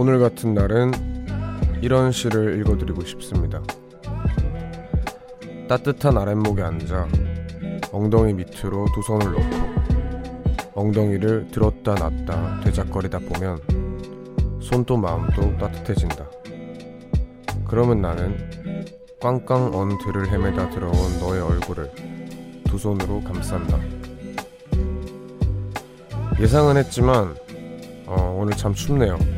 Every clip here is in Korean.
오늘 같은 날은 이런 시를 읽어드리고 싶습니다. 따뜻한 아랫목에 앉아 엉덩이 밑으로 두 손을 놓고 엉덩이를 들었다 놨다 되작거리다 보면 손도 마음도 따뜻해진다. 그러면 나는 꽝꽝 언 들을 헤매다 들어온 너의 얼굴을 두 손으로 감싼다. 예상은 했지만 어, 오늘 참 춥네요.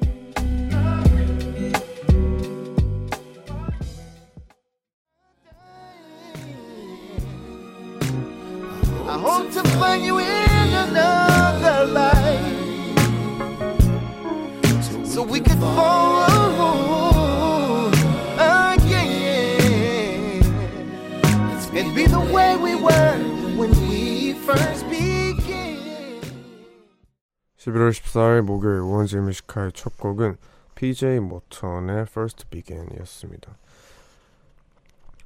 14일 목요일 우원재 Music High의 첫 곡은 PJ Morton의 First Began이었습니다.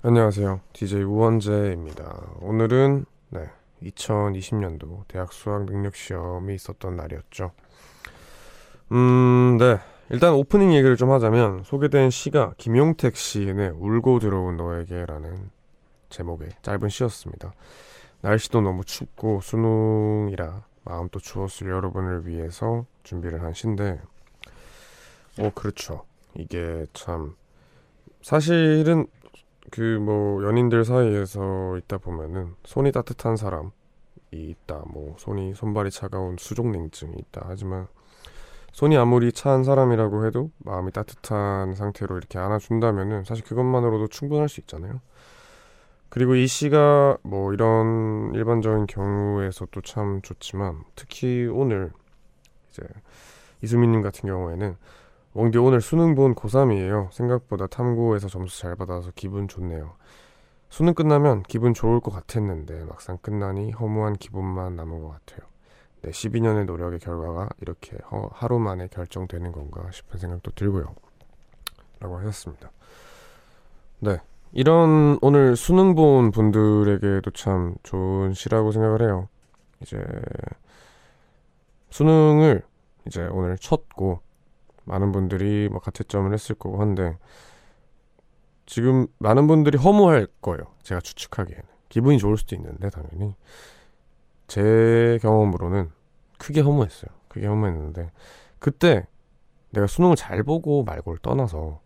안녕하세요. DJ 우원재입니다. 오늘은 네, 2020년도 대학 수학 능력 시험이 있었던 날이었죠. 음, 네. 일단 오프닝 얘기를 좀 하자면 소개된 시가 김용택 시인의 울고 들어온 너에게라는 제목의 짧은 시였습니다. 날씨도 너무 춥고 수능이라 마음도 추웠을 여러분을 위해서 준비를 한 시인데 어 그렇죠. 이게 참 사실은 그 뭐 연인들 사이에서 있다 보면은 손이 따뜻한 사람이 있다. 뭐 손이 손발이 차가운 수족냉증이 있다. 하지만 손이 아무리 차한 사람이라고 해도 마음이 따뜻한 상태로 이렇게 안아준다면은 사실 그것만으로도 충분할 수 있잖아요. 그리고 이 시가 뭐 이런 일반적인 경우에서도 참 좋지만 특히 오늘 이제 이수민님 같은 경우에는 웡디 오늘 수능 본 고3이에요. 생각보다 탐구에서 점수 잘 받아서 기분 좋네요. 수능 끝나면 기분 좋을 것 같았는데 막상 끝나니 허무한 기분만 남은 것 같아요. 네, 12년의 노력의 결과가 이렇게 허- 하루 만에 결정되는 건가 싶은 생각도 들고요. 라고 하셨습니다. 네. 이런 오늘 수능 본 분들에게도 참 좋은 시라고 생각을 해요. 이제 수능을 이제 오늘 쳤고 많은 분들이 뭐 가채점을 했을 거고 한데 지금 많은 분들이 허무할 거예요. 제가 추측하기에는 기분이 좋을 수도 있는데 당연히 제 경험으로는 크게 허무했어요. 크게 허무했는데 그때 내가 수능을 잘 보고 말고를 떠나서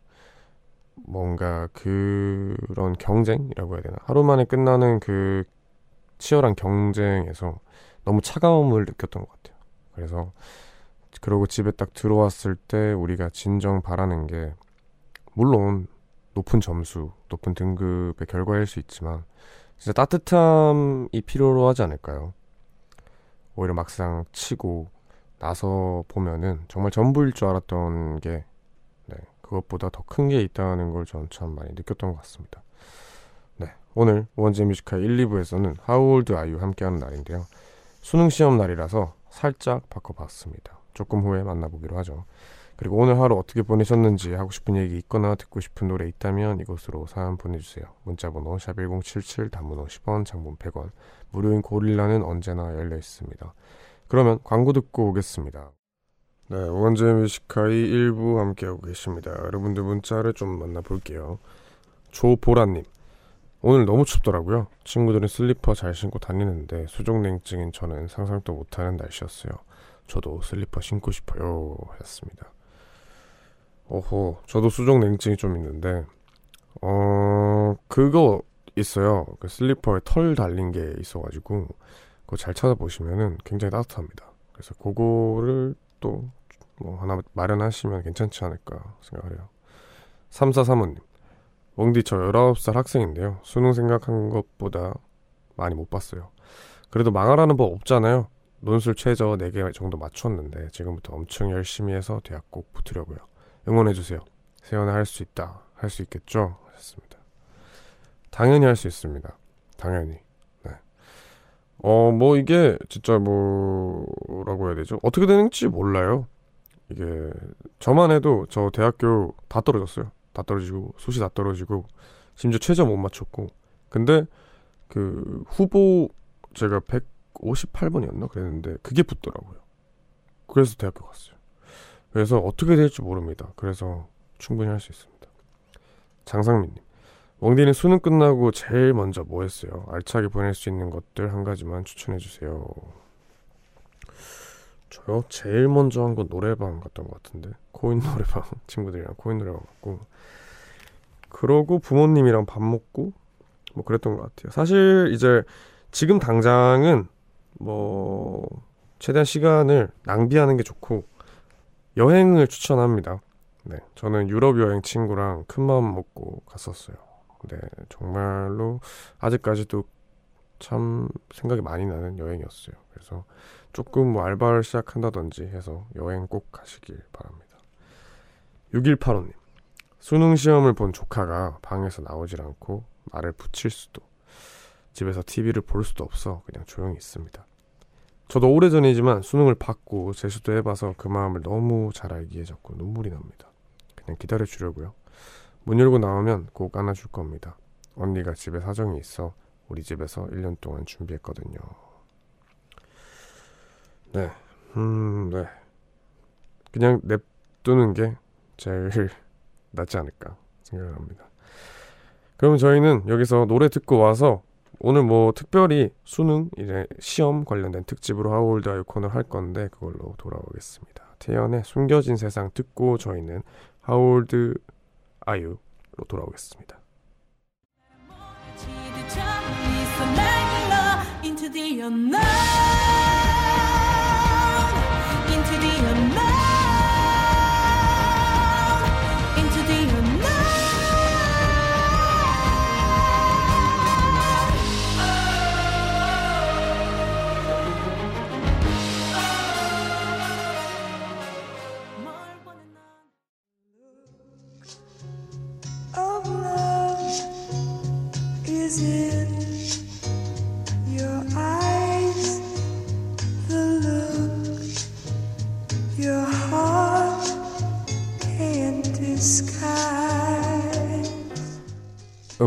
뭔가 그런 경쟁이라고 해야 되나 하루 만에 끝나는 그 치열한 경쟁에서 너무 차가움을 느꼈던 것 같아요. 그래서 그러고 집에 딱 들어왔을 때 우리가 진정 바라는 게 물론 높은 점수, 높은 등급의 결과일 수 있지만 진짜 따뜻함이 필요로 하지 않을까요? 오히려 막상 치고 나서 보면은 정말 전부일 줄 알았던 게 네, 그것보다 더 큰 게 있다는 걸전참 많이 느꼈던 것 같습니다. 네, 오늘 원제 뮤지컬 1, 2부에서는 How Old Are You 함께하는 날인데요. 수능 시험 날이라서 살짝 바꿔봤습니다. 조금 후에 만나보기로 하죠. 그리고 오늘 하루 어떻게 보내셨는지 하고 싶은 얘기 있거나 듣고 싶은 노래 있다면 이곳으로 사연 보내주세요. 문자번호 샵1077 단문 50원 장문 100원 무료인 고릴라는 언제나 열려 있습니다. 그러면 광고 듣고 오겠습니다. 네, 우원재 Music High 1부 함께하고 계십니다. 여러분들 문자를 좀 만나볼게요. 조보라님 오늘 너무 춥더라고요. 친구들은 슬리퍼 잘 신고 다니는데 수족냉증인 저는 상상도 못하는 날씨였어요. 저도 슬리퍼 신고 싶어요. 했습니다. 오호, 저도 수족냉증이 좀 있는데, 어, 그거 있어요. 그 슬리퍼에 털 달린 게 있어가지고, 그거 잘 찾아보시면은 굉장히 따뜻합니다. 그래서 그거를 또 뭐 하나 마련하시면 괜찮지 않을까 생각을 해요. 3435님. 웡디 저 19살 학생인데요. 수능 생각한 것보다 많이 못 봤어요. 그래도 망하라는 법 없잖아요. 논술 최저 4개 정도 맞췄는데 지금부터 엄청 열심히 해서 대학 꼭 붙으려고요. 응원해주세요. 세연아 할 수 있다. 할 수 있겠죠? 하셨습니다. 당연히 할 수 있습니다. 당연히. 네. 어, 뭐 이게 진짜 뭐라고 해야 되죠? 어떻게 되는지 몰라요. 이게 저만 해도 저 대학교 다 떨어졌어요. 다 떨어지고 수시 다 떨어지고 심지어 최저 못 맞췄고 근데 그 후보 제가 258번이었나 그랬는데 그게 붙더라고요. 그래서 대학교 갔어요. 그래서 어떻게 될지 모릅니다. 그래서 충분히 할 수 있습니다. 장상민님. 웡디는 수능 끝나고 제일 먼저 뭐 했어요? 알차게 보낼 수 있는 것들 한 가지만 추천해 주세요. 저요? 제일 먼저 한 건 노래방 갔던 것 같은데 코인 노래방 친구들이랑 코인 노래방 갔고 그러고 부모님이랑 밥 먹고 뭐 그랬던 것 같아요. 사실 이제 지금 당장은 뭐 최대한 시간을 낭비하는 게 좋고 여행을 추천합니다. 네, 저는 유럽 여행 친구랑 큰 마음 먹고 갔었어요. 네, 정말로 아직까지도 참 생각이 많이 나는 여행이었어요. 그래서 조금 뭐 알바를 시작한다든지 해서 여행 꼭 가시길 바랍니다. 6185님. 수능 시험을 본 조카가 방에서 나오질 않고 말을 붙일 수도 집에서 TV를 볼 수도 없어 그냥 조용히 있습니다. 저도 오래전이지만 수능을 받고 재수도 해봐서 그 마음을 너무 잘 알기에 자꾸 눈물이 납니다. 그냥 기다려 주려고요. 문 열고 나오면 꼭 안아줄 겁니다. 언니가 집에 사정이 있어 우리 집에서 1년 동안 준비했거든요. 네. 음, 네. 그냥 냅두는 게 제일 낫지 않을까 생각을 합니다. 그러면 저희는 여기서 노래 듣고 와서 오늘 뭐 특별히 수능 이제 시험 관련된 특집으로 하울드 코너 할 건데 그걸로 돌아오겠습니다. 태연의 숨겨진 세상 듣고 저희는 하울드 아유로 돌아오겠습니다. to the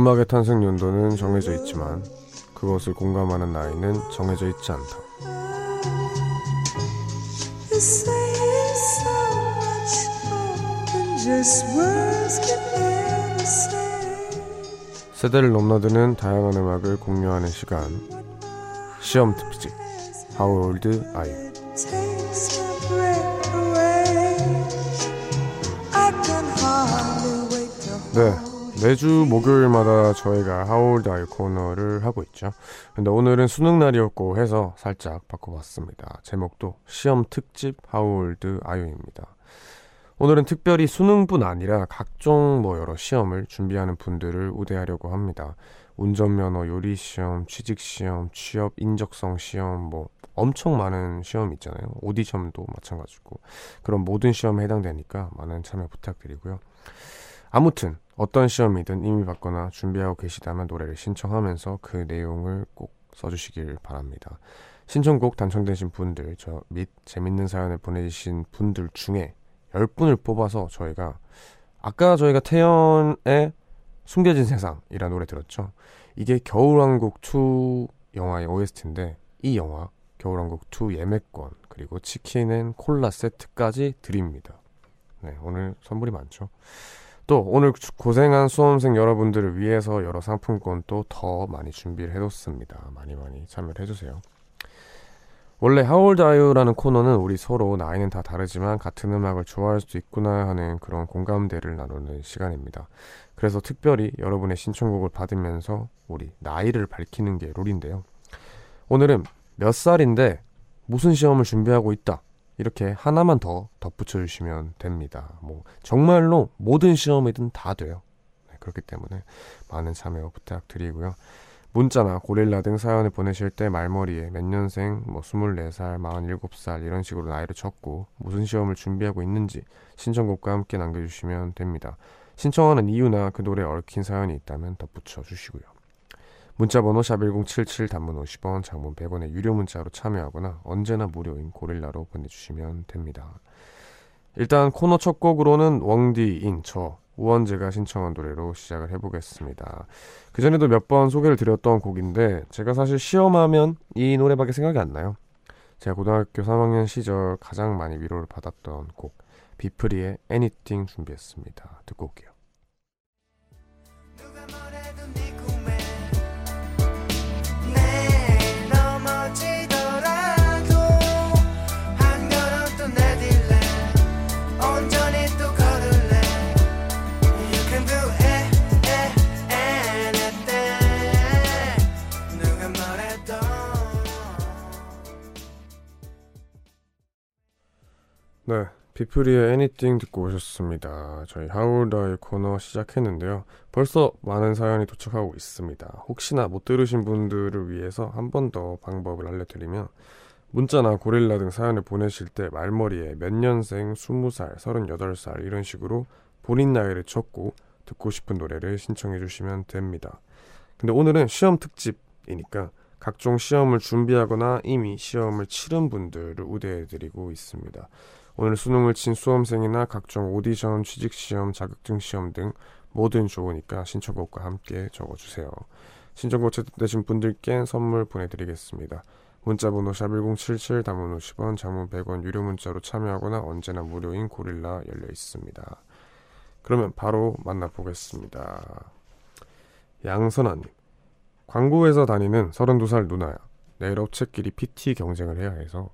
음악의 탄생 연도는 정해져 있지만 그것을 공감하는 나이는 정해져 있지 않다. 세대를 넘나드는 다양한 음악을 공유하는 시간 시험 특집 How old are you? 매주 목요일마다 저희가 are you 코너를 하고 있죠 근데 오늘은 수능 날이었고 해서 살짝 바꿔봤습니다 제목도 시험 특집 are you입니다 오늘은 특별히 수능뿐 아니라 각종 뭐 여러 시험을 준비하는 분들을 우대하려고 합니다. 운전면허, 요리 시험, 취직 시험, 취업 인적성 시험, 뭐 엄청 많은 시험이 있잖아요. 오디션도 마찬가지고 그런 모든 시험에 해당되니까 많은 참여 부탁드리고요. 아무튼 어떤 시험이든 이미 받거나 준비하고 계시다면 노래를 신청하면서 그 내용을 꼭 써주시길 바랍니다. 신청곡 당첨되신 분들 저 및 재밌는 사연을 보내주신 분들 중에 10분을 뽑아서 저희가 아까 저희가 태연의 숨겨진 세상이라는 노래 들었죠. 이게 겨울왕국 2 영화의 OST인데 이 영화 겨울왕국 2 예매권 그리고 치킨 and 콜라 세트까지 드립니다. 네, 오늘 선물이 많죠. 또 오늘 고생한 수험생 여러분들을 위해서 여러 상품권 또 더 많이 준비를 해뒀습니다. 많이 많이 참여를 해주세요. 원래 you라는 코너는 우리 서로 나이는 다 다르지만 같은 음악을 좋아할 수 있구나 하는 그런 공감대를 나누는 시간입니다. 그래서 특별히 여러분의 신청곡을 받으면서 우리 나이를 밝히는 게 룰인데요. 오늘은 몇 살인데 무슨 시험을 준비하고 있다. 이렇게 하나만 더 덧붙여 주시면 됩니다. 뭐 정말로 모든 시험이든 다 돼요. 네, 그렇기 때문에 많은 참여 부탁드리고요. 문자나 고릴라 등 사연을 보내실 때 말머리에 몇 년생, 뭐 24살, 47살 이런 식으로 나이를 적고 무슨 시험을 준비하고 있는지 신청곡과 함께 남겨주시면 됩니다. 신청하는 이유나 그 노래에 얽힌 사연이 있다면 덧붙여 주시고요. 문자번호 샵1077 단문 50원, 장문 100원의 유료 문자로 참여하거나 언제나 무료인 고릴라로 보내주시면 됩니다. 일단 코너 첫 곡으로는 웡디인 저 우원재가 신청한 노래로 시작을 해보겠습니다. 그전에도 몇 번 소개를 드렸던 곡인데 제가 사실 시험하면 이 노래밖에 생각이 안 나요. 제가 고등학교 3학년 시절 가장 많이 위로를 받았던 곡 비프리의 Anything 준비했습니다. 듣고 올게요. 네, 비프리의 Anything 듣고 오셨습니다. 저희 하울다의 코너 시작했는데요. 벌써 많은 사연이 도착하고 있습니다. 혹시나 못 들으신 분들을 위해서 한 번 더 방법을 알려드리면 문자나 고릴라 등 사연을 보내실 때 말머리에 몇 년생, 20살, 38살 이런 식으로 본인 나이를 적고 듣고 싶은 노래를 신청해 주시면 됩니다. 근데 오늘은 시험 특집이니까 각종 시험을 준비하거나 이미 시험을 치른 분들을 우대해 드리고 있습니다. 오늘 수능을 친 수험생이나 각종 오디션, 취직시험, 자격증 시험 등 뭐든 좋으니까 신청곡과 함께 적어주세요. 신청곡 채택되신 분들께 선물 보내드리겠습니다. 문자번호 샵1077 단문 50원, 장문 100원 유료 문자로 참여하거나 언제나 무료인 고릴라 열려 있습니다. 그러면 바로 만나보겠습니다. 양선아님 광고회사 다니는 32살 누나야. 내일 업체끼리 PT 경쟁을 해야 해서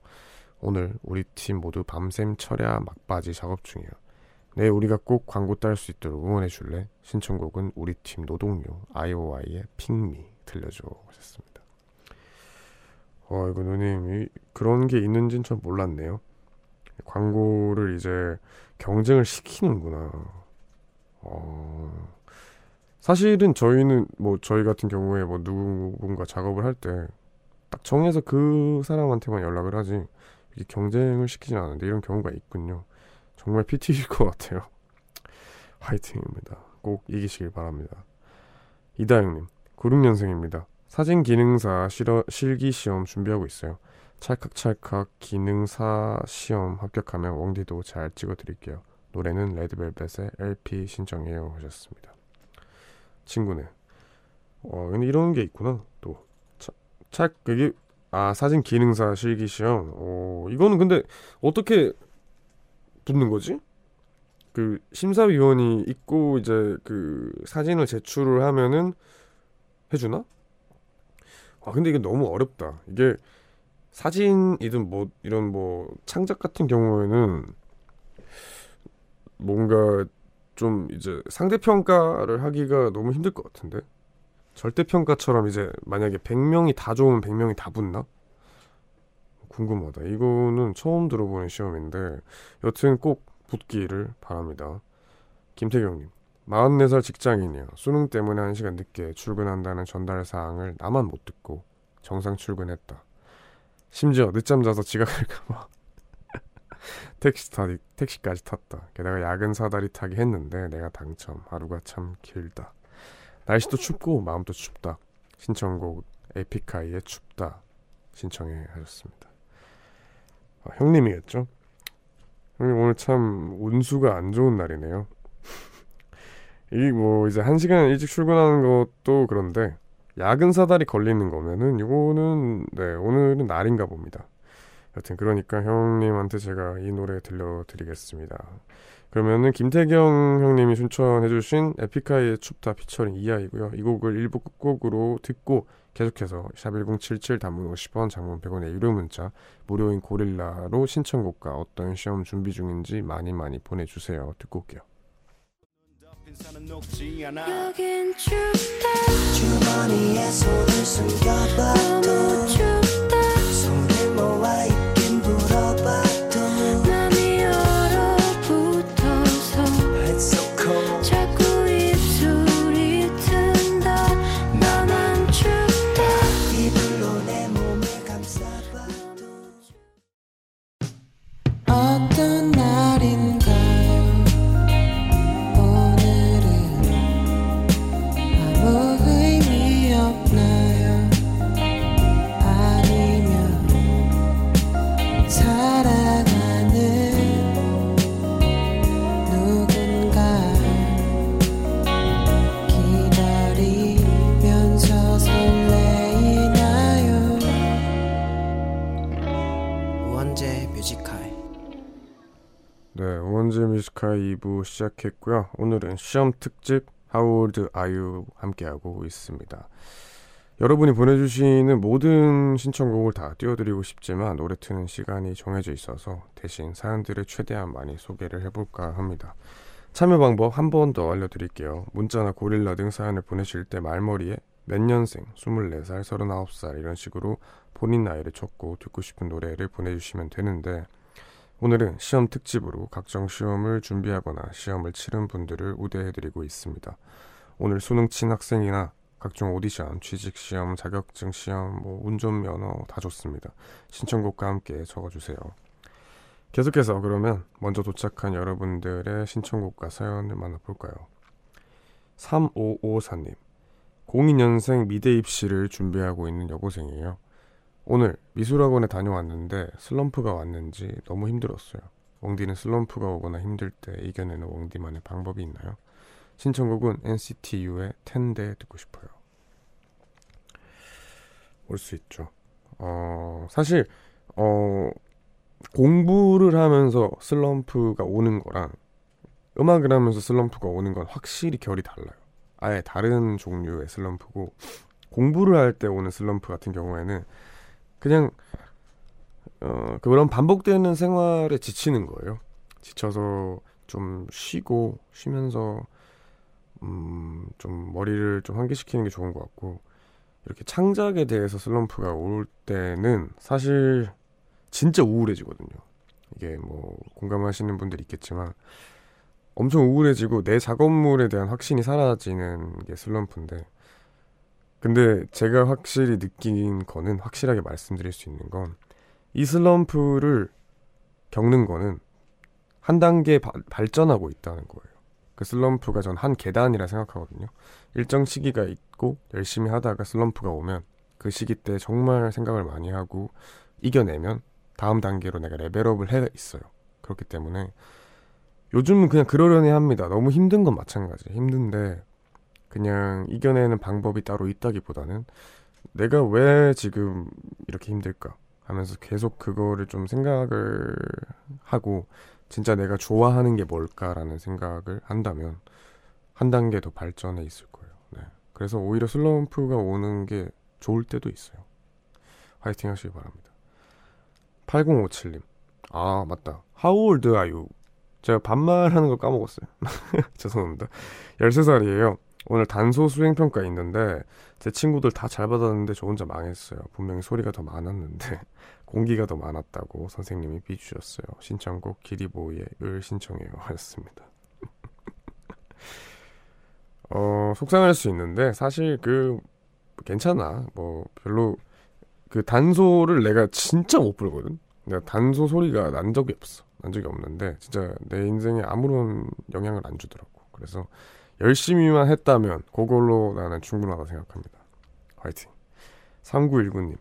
오늘 우리 팀 모두 밤샘 철야 막바지 작업 중이야. 내일 우리가 꼭 광고 딸 수 있도록 응원해 줄래? 신청곡은 우리 팀 노동요 아이오아이의 핑미 들려줘 하셨습니다. 어 이거 누님 이, 그런 게 있는진 전 몰랐네요. 광고를 이제 경쟁을 시키는구나. 어 사실은 저희는 뭐 저희 같은 경우에 뭐 누군가 작업을 할 때 딱 정해서 그 사람한테만 연락을 하지 경쟁을 시키진 않은데 이런 경우가 있군요. 정말 PT일 것 같아요. 화이팅입니다. 꼭 이기시길 바랍니다. 이다영님, 96년생입니다. 사진 기능사 실어, 실기 시험 준비하고 있어요. 찰칵찰칵 기능사 시험 합격하면 웡디도 잘 찍어드릴게요. 노래는 레드벨벳의 LP 신청해요 하셨습니다. 친구네. 어, 근데 이런 게 있구나. 또. 차, 차, 그게, 아, 사진 기능사 실기 시험. 오, 이거는 근데 어떻게 붙는 거지? 그 심사위원이 있고 이제 그 사진을 제출을 하면은 해주나? 아 근데 이게 너무 어렵다. 이게 사진이든 뭐 이런 뭐 창작 같은 경우에는 뭔가 좀 이제 상대평가를 하기가 너무 힘들 것 같은데 절대평가처럼 이제 만약에 100명이 다 좋으면 100명이 다 붙나? 궁금하다. 이거는 처음 들어보는 시험인데 여튼 꼭 붙기를 바랍니다. 김태경님 44살 직장인이야. 수능 때문에 1시간 늦게 출근한다는 전달 사항을 나만 못 듣고 정상 출근했다. 심지어 늦잠 자서 지각할까봐 택시 타, 택시까지 탔다. 게다가 야근 사다리 타기 했는데 내가 당첨. 하루가 참 길다. 날씨도 춥고 마음도 춥다. 신청곡 에픽하이의 춥다 신청해 하셨습니다. 아, 형님이겠죠? 형님 오늘 참 운수가 안 좋은 날이네요. 이 뭐 이제 한 시간 일찍 출근하는 것도 그런데 야근 사다리 걸리는 거면은 이거는 네 오늘은 날인가 봅니다. 여튼 그러니까 형님한테 제가 이 노래 들려드리겠습니다. 그러면은 김태경 형님이 신청해주신 에픽하이의 춥다 피처링 이하이고요. 이 곡을 일부 끝곡으로 듣고 계속해서 샵1077 단문 50원 장문 100원의 유료 문자 무료인 고릴라로 신청곡과 어떤 시험 준비 중인지 많이 많이 보내주세요. 듣고 올게요. 여긴 춥다 주머니에 손을 숨겨봐 시작했고요. 오늘은 시험 특집 are you 함께하고 있습니다. 여러분이 보내주시는 모든 신청곡을 다 띄워드리고 싶지만 노래 트는 시간이 정해져 있어서 대신 사연들을 최대한 많이 소개를 해볼까 합니다. 참여 방법 한 번 더 알려드릴게요. 문자나 고릴라 등 사연을 보내실 때 말머리에 몇 년생, 24살, 39살 이런 식으로 본인 나이를 적고 듣고 싶은 노래를 보내주시면 되는데 오늘은 시험 특집으로 각종 시험을 준비하거나 시험을 치른 분들을 우대해드리고 있습니다. 오늘 수능 친 학생이나 각종 오디션, 취직 시험, 자격증 시험, 뭐 운전 면허 다 좋습니다. 신청곡과 함께 적어주세요. 계속해서 그러면 먼저 도착한 여러분들의 신청곡과 사연을 만나볼까요? 3554님 02년생 미대 입시를 준비하고 있는 여고생이에요. 오늘 미술학원에 다녀왔는데 슬럼프가 왔는지 너무 힘들었어요. 웡디는 슬럼프가 오거나 힘들 때 이겨내는 웡디만의 방법이 있나요? 신청곡은 NCT U의 텐데 듣고 싶어요. 올 수 있죠. 어, 사실 어, 공부를 하면서 슬럼프가 오는 거랑 음악을 하면서 슬럼프가 오는 건 확실히 결이 달라요. 아예 다른 종류의 슬럼프고 공부를 할 때 오는 슬럼프 같은 경우에는 그냥 어, 그런 반복되는 생활에 지치는 거예요. 지쳐서 좀 쉬고 쉬면서 음, 좀 머리를 좀 환기시키는 게 좋은 것 같고 이렇게 창작에 대해서 슬럼프가 올 때는 사실 진짜 우울해지거든요. 이게 뭐 공감하시는 분들이 있겠지만 엄청 우울해지고 내 작업물에 대한 확신이 사라지는 게 슬럼프인데 근데 제가 확실히 느낀 거는 확실하게 말씀드릴 수 있는 건 이 슬럼프를 겪는 거는 한 단계 바- 발전하고 있다는 거예요. 그 슬럼프가 전 한 계단이라 생각하거든요. 일정 시기가 있고 열심히 하다가 슬럼프가 오면 그 시기 때 정말 생각을 많이 하고 이겨내면 다음 단계로 내가 레벨업을 해 있어요. 그렇기 때문에 요즘은 그냥 그러려니 합니다. 너무 힘든 건 마찬가지. 힘든데 그냥 이겨내는 방법이 따로 있다기보다는 내가 왜 지금 이렇게 힘들까 하면서 계속 그거를 좀 생각을 하고 진짜 내가 좋아하는 게 뭘까라는 생각을 한다면 한 단계 더 발전해 있을 거예요. 네. 그래서 오히려 슬럼프가 오는 게 좋을 때도 있어요. 화이팅 하시기 바랍니다. 8057님. 아, 맞다. How old are you? 제가 반말하는 걸 까먹었어요. 죄송합니다. 13살이에요. 오늘 단소 수행 평가 있는데 제 친구들 다 잘 받았는데 저 혼자 망했어요. 분명히 소리가 더 많았는데 공기가 더 많았다고 선생님이 비주셨어요. 신청곡 기리보이의 을 신청해요 하셨습니다. 어 속상할 수 있는데 사실 그 괜찮아. 뭐 별로 그 단소를 내가 진짜 못 부르거든. 내가 단소 소리가 난 적이 없어. 난 적이 없는데 진짜 내 인생에 아무런 영향을 안 주더라고. 그래서 열심히만 했다면 그걸로 나는 충분하다 생각합니다. 화이팅. 3919님.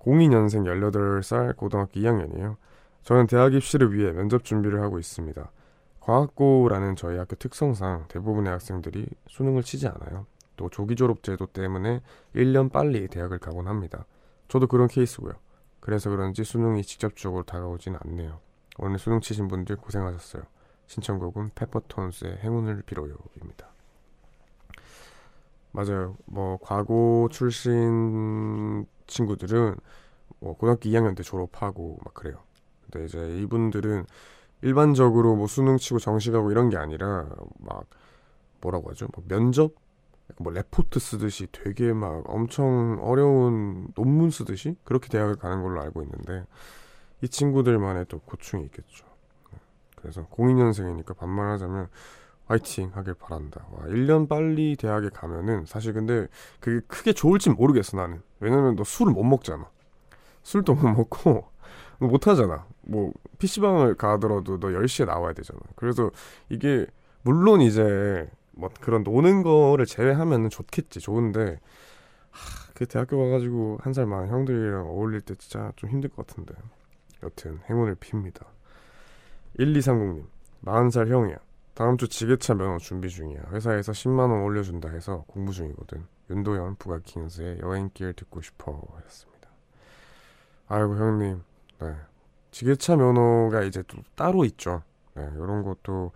02년생 18살 고등학교 2학년이에요. 저는 대학 입시를 위해 면접 준비를 하고 있습니다. 과학고라는 저희 학교 특성상 대부분의 학생들이 수능을 치지 않아요. 또 조기 졸업 제도 때문에 1년 빨리 대학을 가곤 합니다. 저도 그런 케이스고요. 그래서 그런지 수능이 직접적으로 다가오진 않네요. 오늘 수능 치신 분들 고생하셨어요. 신청곡은 페퍼톤스의 행운을 빌어요입니다. 맞아요. 뭐 과고 출신 친구들은 뭐 고등학교 2학년 때 졸업하고 막 그래요. 근데 이제 이분들은 일반적으로 뭐 수능 치고 정시가고 이런 게 아니라 막 뭐라고 하죠? 뭐 면접 뭐 레포트 쓰듯이 되게 막 엄청 어려운 논문 쓰듯이 그렇게 대학을 가는 걸로 알고 있는데 이 친구들만의 또 고충이 있겠죠. 네. 그래서 02년생이니까 반말하자면 화이팅 하길 바란다. 와, 1년 빨리 대학에 가면은 사실 근데 그게 크게 좋을진 모르겠어 나는. 왜냐면 너 술을 못 먹잖아. 술도 못 먹고 못 하잖아. 뭐 PC방을 가더라도 너 10시에 나와야 되잖아. 그래서 이게 물론 이제 뭐 그런 노는 거를 제외하면은 좋겠지. 좋은데 하, 그 대학교 가가지고 한 살 많은 형들이랑 어울릴 때 진짜 좀 힘들 것 같은데. 여튼 행운을 빕니다. 1230님 40살 형이야. 다음 주 지게차 면허 준비 중이야. 회사에서 10만 원 올려준다 해서 공부 중이거든. 윤도현 부가킹스의 여행길 듣고 싶어 하셨습니다. 아이고 형님, 네 지게차 면허가 이제 또 따로 있죠. 네, 이런 것도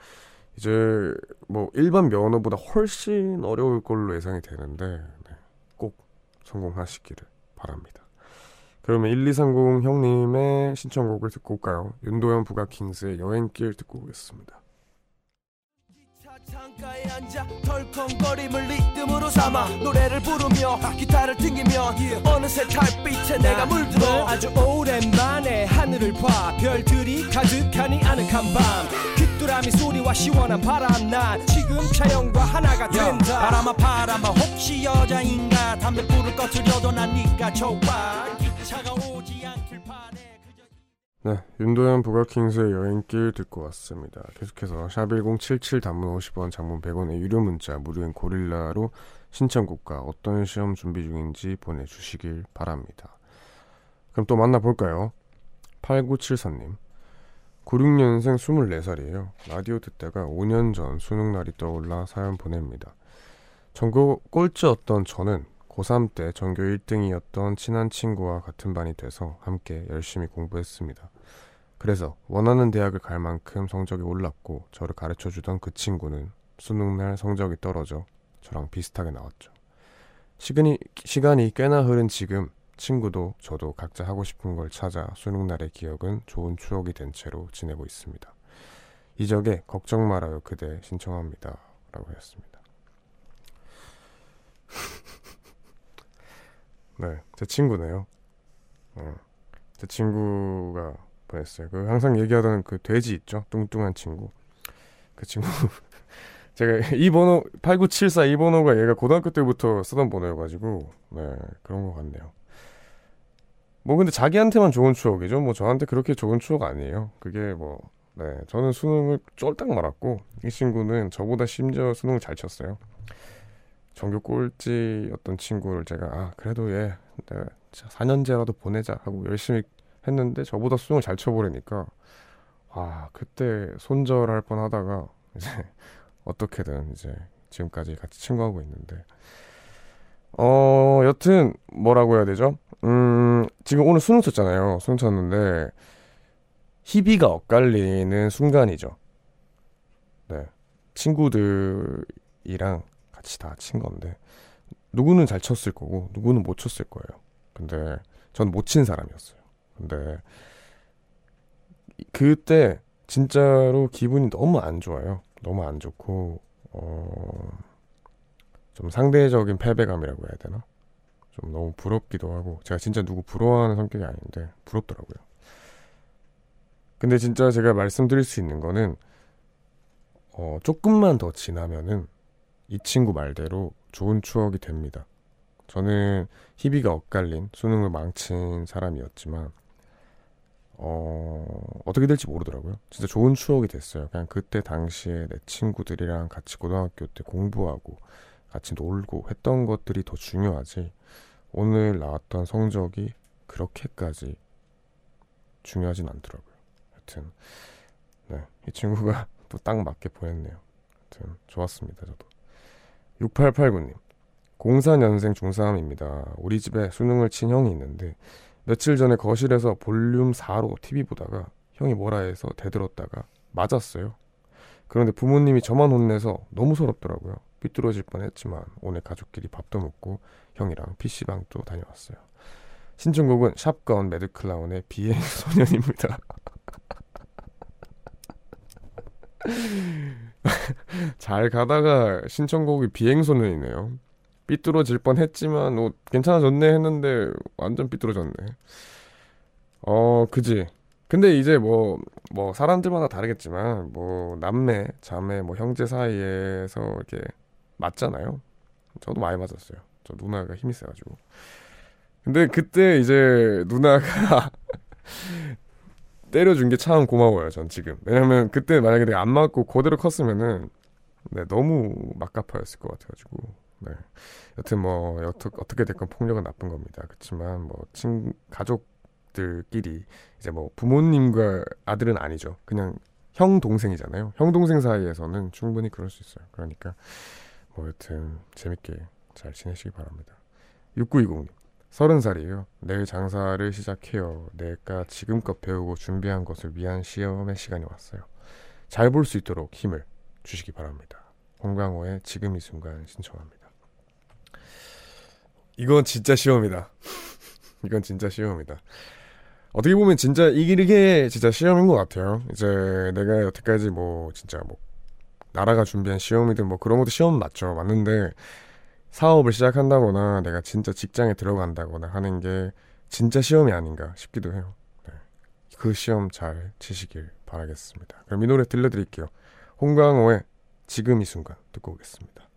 이제 뭐 일반 면허보다 훨씬 어려울 걸로 예상이 되는데 네, 꼭 성공하시기를 바랍니다. 그러면 1230 형님의 신청곡을 듣고 올까요? 윤도현 부가킹스의 여행길 듣고 오겠습니다. 차 창가에 앉아 덜컹거림을 리듬으로 삼아 노래를 부르며 기타를 튕기며 어느새 달빛에 내가 물들어 아주 오랜만에 하늘을 봐. 별들이 가득하니 아늑한 밤. 귀뚜라미 소리와 시원한 바람 난 지금 차영과 하나가 된다. 바람아 바람아 혹시 여자인가? 담배 불을 꺼트려도 난 네가 좋아. 기차가 오지 않길 바래 네, 윤도현 부가킹스의 여행길 듣고 왔습니다. 계속해서 샵1077 단문 50원, 장문 100원의 유료 문자 무료인 고릴라로 신청곡과 어떤 시험 준비 중인지 보내주시길 바랍니다. 그럼 또 만나볼까요? 8974님 96년생 24살이에요. 라디오 듣다가 5년 전 수능 날이 떠올라 사연 보냅니다. 전교 꼴찌였던 저는 고3 때 전교 1등이었던 친한 친구와 같은 반이 돼서 함께 열심히 공부했습니다. 그래서 원하는 대학을 갈 만큼 성적이 올랐고 저를 가르쳐 주던 그 친구는 수능날 성적이 떨어져 저랑 비슷하게 나왔죠. 시간이, 시간이 꽤나 흐른 지금 친구도 저도 각자 하고 싶은 걸 찾아 수능날의 기억은 좋은 추억이 된 채로 지내고 있습니다. 이적에 걱정 말아요 그대 신청합니다. 라고 했습니다. 네, 제 친구네요. 어, 제 친구가 보냈어요. 그 항상 얘기하던 그 돼지 있죠? 뚱뚱한 친구. 그 친구. 제가 이 번호 8974 이 번호가 얘가 고등학교 때부터 쓰던 번호여가지고 네 그런 것 같네요. 뭐 근데 자기한테만 좋은 추억이죠. 뭐 저한테 그렇게 좋은 추억 아니에요. 그게 뭐 네, 저는 수능을 쫄딱 말았고 이 친구는 저보다 심지어 수능을 잘 쳤어요. 전교 꼴찌였던 친구를 제가 아 그래도 얘 내가 4년제라도 보내자 하고 열심히 했는데 저보다 수능을 잘 쳐버리니까 아 그때 손절할 뻔하다가 이제 어떻게든 이제 지금까지 같이 친구하고 있는데 어 여튼 뭐라고 해야 되죠? 음 지금 오늘 수능 쳤잖아요. 수능 쳤는데 희비가 엇갈리는 순간이죠. 네 친구들이랑 같이 다 친 건데 누구는 잘 쳤을 거고 누구는 못 쳤을 거예요. 근데 전 못 친 사람이었어요. 근데 그때 진짜로 기분이 너무 안 좋아요. 너무 안 좋고 어, 좀 상대적인 패배감이라고 해야 되나? 좀 너무 부럽기도 하고 제가 진짜 누구 부러워하는 성격이 아닌데 부럽더라고요. 근데 진짜 제가 말씀드릴 수 있는 거는 어, 조금만 더 지나면은 이 친구 말대로 좋은 추억이 됩니다. 저는 희비가 엇갈린 수능을 망친 사람이었지만 어, 어떻게 될지 모르더라고요. 진짜 좋은 추억이 됐어요. 그냥 그때 당시에 내 친구들이랑 같이 고등학교 때 공부하고 같이 놀고 했던 것들이 더 중요하지. 오늘 나왔던 성적이 그렇게까지 중요하진 않더라고요. 하여튼 네, 이 친구가 또 딱 맞게 보냈네요. 하여튼 좋았습니다, 저도. 6889님. 04년생 중3입니다. 우리 집에 수능을 친 형이 있는데 며칠 전에 거실에서 볼륨 4로 TV 보다가 형이 뭐라 해서 대들었다가 맞았어요. 그런데 부모님이 저만 혼내서 너무 서럽더라고요. 삐뚤어질 뻔했지만 오늘 가족끼리 밥도 먹고 형이랑 PC방도 다녀왔어요. 신청곡은 샵건 매드클라운의 비행 소년입니다. 잘 가다가 신청곡이 비행 소년이네요. 삐뚤어질 뻔 했지만, 뭐, 괜찮아졌네 했는데, 완전 삐뚤어졌네. 어, 그지. 근데 이제 뭐, 뭐, 사람들마다 다르겠지만, 뭐, 남매, 자매, 뭐, 형제 사이에서 이렇게 맞잖아요. 저도 많이 맞았어요. 저 누나가 힘이 세가지고. 근데 그때 이제 누나가 때려준 게 참 고마워요, 전 지금. 왜냐면 그때 만약에 내가 안 맞고 그대로 컸으면은, 네, 너무 막가파였을 것 같아가지고. 네. 여튼 뭐, 여튼 어떻게 됐건 폭력은 나쁜 겁니다. 그렇지만 뭐, 친, 가족들끼리 이제 뭐, 부모님과 아들은 아니죠. 그냥 형, 동생이잖아요. 형, 동생 사이에서는 충분히 그럴 수 있어요. 그러니까, 뭐, 여튼 재밌게 잘 지내시기 바랍니다. 6920님. 서른 살이에요. 내일 장사를 시작해요. 내가 지금껏 배우고 준비한 것을 위한 시험의 시간이 왔어요. 잘 볼 수 있도록 힘을 주시기 바랍니다. 홍강호의 지금 이 순간 신청합니다. 이건 진짜 시험이다. 이건 진짜 시험이다. 어떻게 보면 진짜 이게 진짜 시험인 것 같아요. 이제 내가 여태까지 뭐 진짜 뭐 나라가 준비한 시험이든 뭐 그런 것도 시험 맞죠. 맞는데 사업을 시작한다거나 내가 진짜 직장에 들어간다거나 하는 게 진짜 시험이 아닌가 싶기도 해요. 네. 그 시험 잘 치시길 바라겠습니다. 그럼 이 노래 들려드릴게요. 홍광호의 지금 이 순간 듣고 오겠습니다.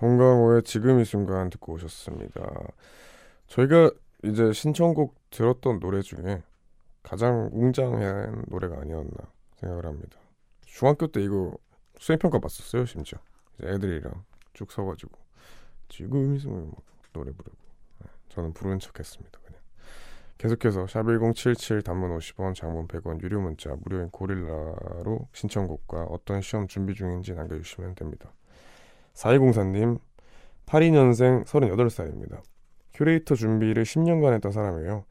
홍강호의 지금 이 순간 듣고 오셨습니다. 저희가 이제 신청곡 들었던 노래 중에 가장 웅장한 노래가 아니었나 생각을 합니다. 중학교 때 이거 수행평가 봤었어요, 심지어. 애들이랑 쭉 서가지고 지금 이 순간 막 노래 부르고 네, 저는 부르는 척했습니다. 그냥 계속해서 샵 1077 단문 50원, 장문 100원, 유료 문자, 무료인 고릴라로 신청곡과 어떤 시험 준비 중인지 남겨주시면 됩니다. 4204님, 82년생 38살입니다. 큐레이터 준비를 10년간 했던 사람이에요.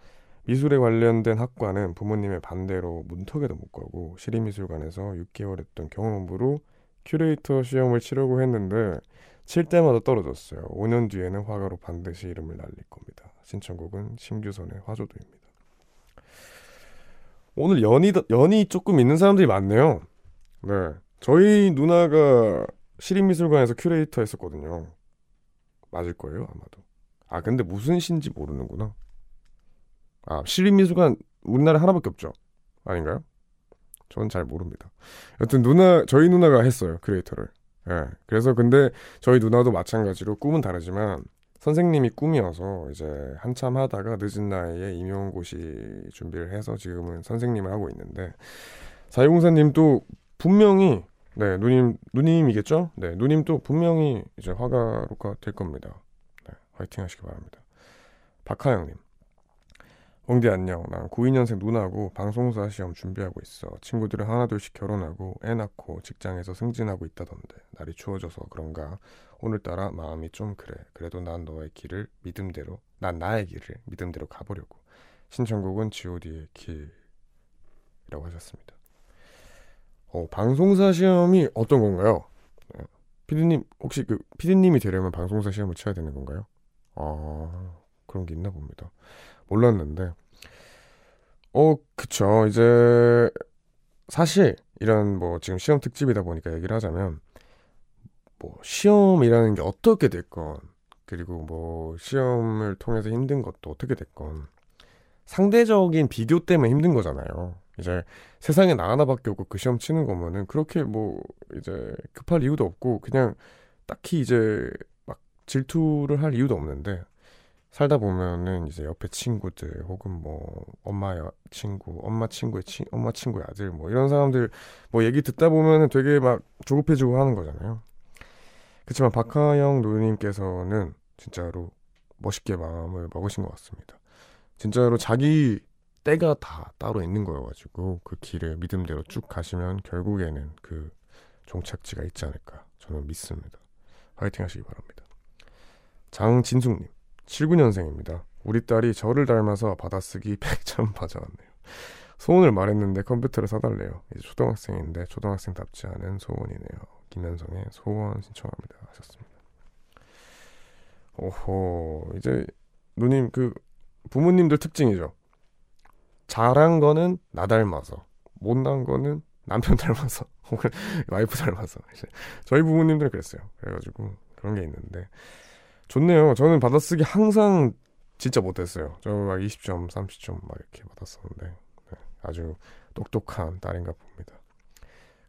미술에 관련된 학과는 부모님의 반대로 문턱에도 못 가고 시립미술관에서 6개월 했던 경험으로 큐레이터 시험을 치려고 했는데 칠 때마다 떨어졌어요. 5년 뒤에는 화가로 반드시 이름을 날릴 겁니다. 신청곡은 심규선의 화조도입니다. 오늘 연이 연이 조금 있는 사람들이 많네요. 네, 저희 누나가 시립미술관에서 큐레이터 했었거든요. 맞을 거예요, 아마도. 아, 근데 무슨 시인지 모르는구나. 아, 시립미술관 우리나라에 하나밖에 없죠. 아닌가요? 저는 잘 모릅니다. 여튼 누나, 저희 누나가 했어요, 큐레이터를. 예. 그래서 근데 저희 누나도 마찬가지로 꿈은 다르지만 선생님이 꿈이어서 이제 한참 하다가 늦은 나이에 임용고시 준비를 해서 지금은 선생님을 하고 있는데 사회공사님도 분명히 네 누님 누님이겠죠? 네 누님도 분명히 이제 화가로가 될 겁니다. 네 화이팅 하시기 바랍니다. 박하영님. 엉디 안녕. 난 92년생 누나고 방송사 시험 준비하고 있어. 친구들은 하나둘씩 결혼하고 애 낳고 직장에서 승진하고 있다던데. 날이 추워져서 그런가? 오늘따라 마음이 좀 그래. 그래도 난 너의 길을 믿음대로 난 나의 길을 믿음대로 가보려고. 신청곡은 G.O.D의 길이라고 하셨습니다 어, 방송사 시험이 어떤 건가요? 네. 피디님 혹시 그 피디님이 되려면 방송사 시험을 쳐야 되는 건가요? 아 그런 게 있나 봅니다. 몰랐는데 어 그쵸 이제 사실 이런 뭐 지금 시험 특집이다 보니까 얘기를 하자면 뭐 시험이라는 게 어떻게 됐건 그리고 뭐 시험을 통해서 힘든 것도 어떻게 됐건 상대적인 비교 때문에 힘든 거잖아요. 이제 세상에 나 하나밖에 없고 그 시험 치는 거면은 그렇게 뭐 이제 급할 이유도 없고 그냥 딱히 이제 막 질투를 할 이유도 없는데 살다 보면은 이제 옆에 친구들 혹은 뭐 엄마 여 친구, 엄마 친구의 친 엄마 친구의 아들 뭐 이런 사람들 뭐 얘기 듣다 보면은 되게 막 조급해지고 하는 거잖아요. 그렇지만 박하영 누님께서는 진짜로 멋있게 마음을 먹으신 것 같습니다. 진짜로 자기 때가 다 따로 있는 거여가지고 그 길을 믿음대로 쭉 가시면 결국에는 그 종착지가 있지 않을까 저는 믿습니다. 화이팅 하시기 바랍니다. 장진숙님 79년생입니다. 우리 딸이 저를 닮아서 받아쓰기 100점 받아왔네요. 소원을 말했는데 컴퓨터를 사달래요. 이제 초등학생인데 초등학생답지 않은 소원이네요. 김현성의 소원 신청합니다. 하셨습니다. 오호 이제 누님 그 부모님들 특징이죠. 잘한 거는 나 닮아서 못난 거는 남편 닮아서 혹은 와이프 닮아서 저희 부모님들은 그랬어요. 그래가지고 그런 게 있는데 좋네요. 저는 받아쓰기 항상 진짜 못했어요. 저 막 20점, 30점 막 이렇게 받았었는데 네, 아주 똑똑한 딸인가 봅니다.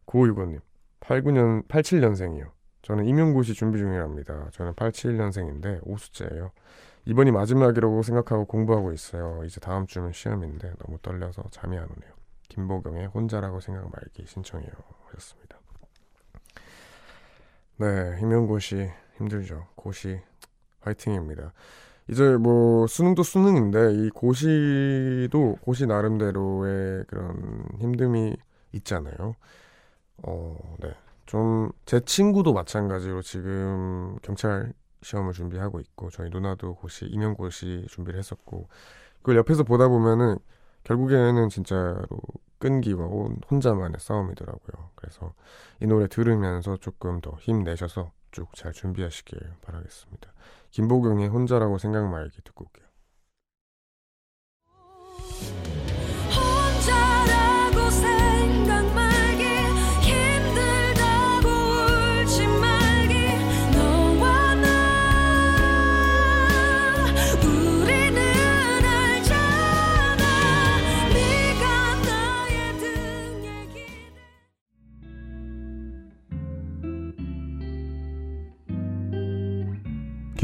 9565님 89년 87년생이요. 저는 임용고시 준비 중이랍니다. 저는 87년생인데 5수째예요. 이번이 마지막이라고 생각하고 공부하고 있어요. 이제 다음 주면 시험인데 너무 떨려서 잠이 안 오네요. 김보경의 혼자라고 생각 말기 신청해요. 하셨습니다. 네, 임용고시 힘들죠. 고시 화이팅입니다. 이제 뭐 수능도 수능인데 이 고시도 고시 나름대로의 그런 힘듦이 있잖아요. 어, 네. 좀 제 친구도 마찬가지로 지금 경찰 시험을 준비하고 있고 저희 누나도 고시 임용고시 준비를 했었고 그걸 옆에서 보다 보면은 결국에는 진짜로 끈기와 혼- 혼자만의 싸움이더라고요. 그래서 이 노래 들으면서 조금 더 힘내셔서 쭉 잘 준비하시길 바라겠습니다. 김보경의 혼자라고 생각 말기 듣고 올게요.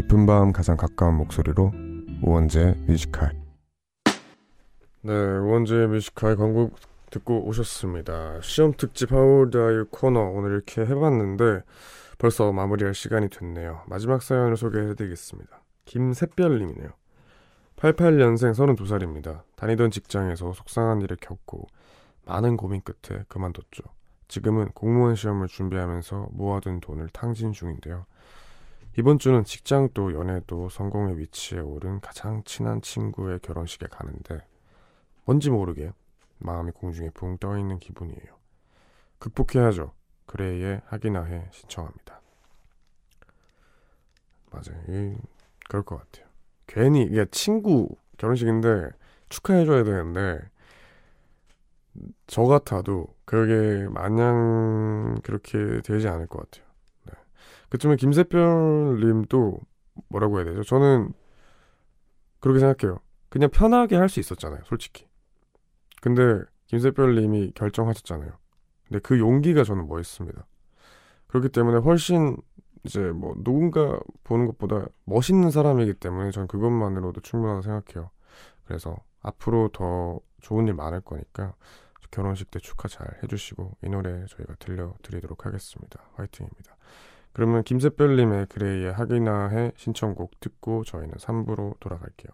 깊은 밤 가장 가까운 목소리로 우원재 Music High. 네 우원재 Music High 광고 듣고 오셨습니다. 시험 특집 How old are you 코너 오늘 이렇게 해봤는데 벌써 마무리할 시간이 됐네요. 마지막 사연을 소개해드리겠습니다. 김샛별님이네요. 88년생 32살입니다. 다니던 직장에서 속상한 일을 겪고 많은 고민 끝에 그만뒀죠. 지금은 공무원 시험을 준비하면서 모아둔 돈을 탕진 중인데요 이번 주는 직장도 연애도 성공의 위치에 오른 가장 친한 친구의 결혼식에 가는데 뭔지 모르게 마음이 공중에 붕 떠있는 기분이에요. 극복해야죠. 그레이의 하기나 해 신청합니다. 맞아요. 이, 그럴 것 같아요. 괜히 이게 친구 결혼식인데 축하해줘야 되는데 저 같아도 그게 마냥 그렇게 되지 않을 것 같아요. 그쯤에 김세별님도 뭐라고 해야 되죠? 저는 그렇게 생각해요. 그냥 편하게 할 수 있었잖아요, 솔직히. 근데 김세별님이 결정하셨잖아요. 근데 그 용기가 저는 멋있습니다. 그렇기 때문에 훨씬 이제 뭐 누군가 보는 것보다 멋있는 사람이기 때문에 저는 그것만으로도 충분하다고 생각해요. 그래서 앞으로 더 좋은 일 많을 거니까 결혼식 때 축하 잘 해주시고 이 노래 저희가 들려드리도록 하겠습니다. 화이팅입니다. 그러면 김세별님의 그레이의 하기나 해 신청곡 듣고 저희는 3부로 돌아갈게요.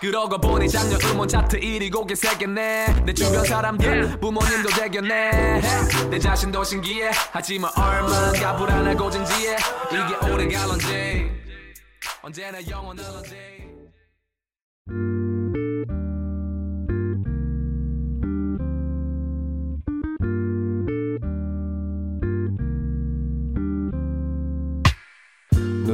그러고 보니 작년 음원 차트 1위 곡에 새겼네. 내 주변 사람들 부모님도 대견해 내 자신도 신기해. 하지만 얼마나 불안하고 진지해 이게 오래 갈런지 언제나 영원할런지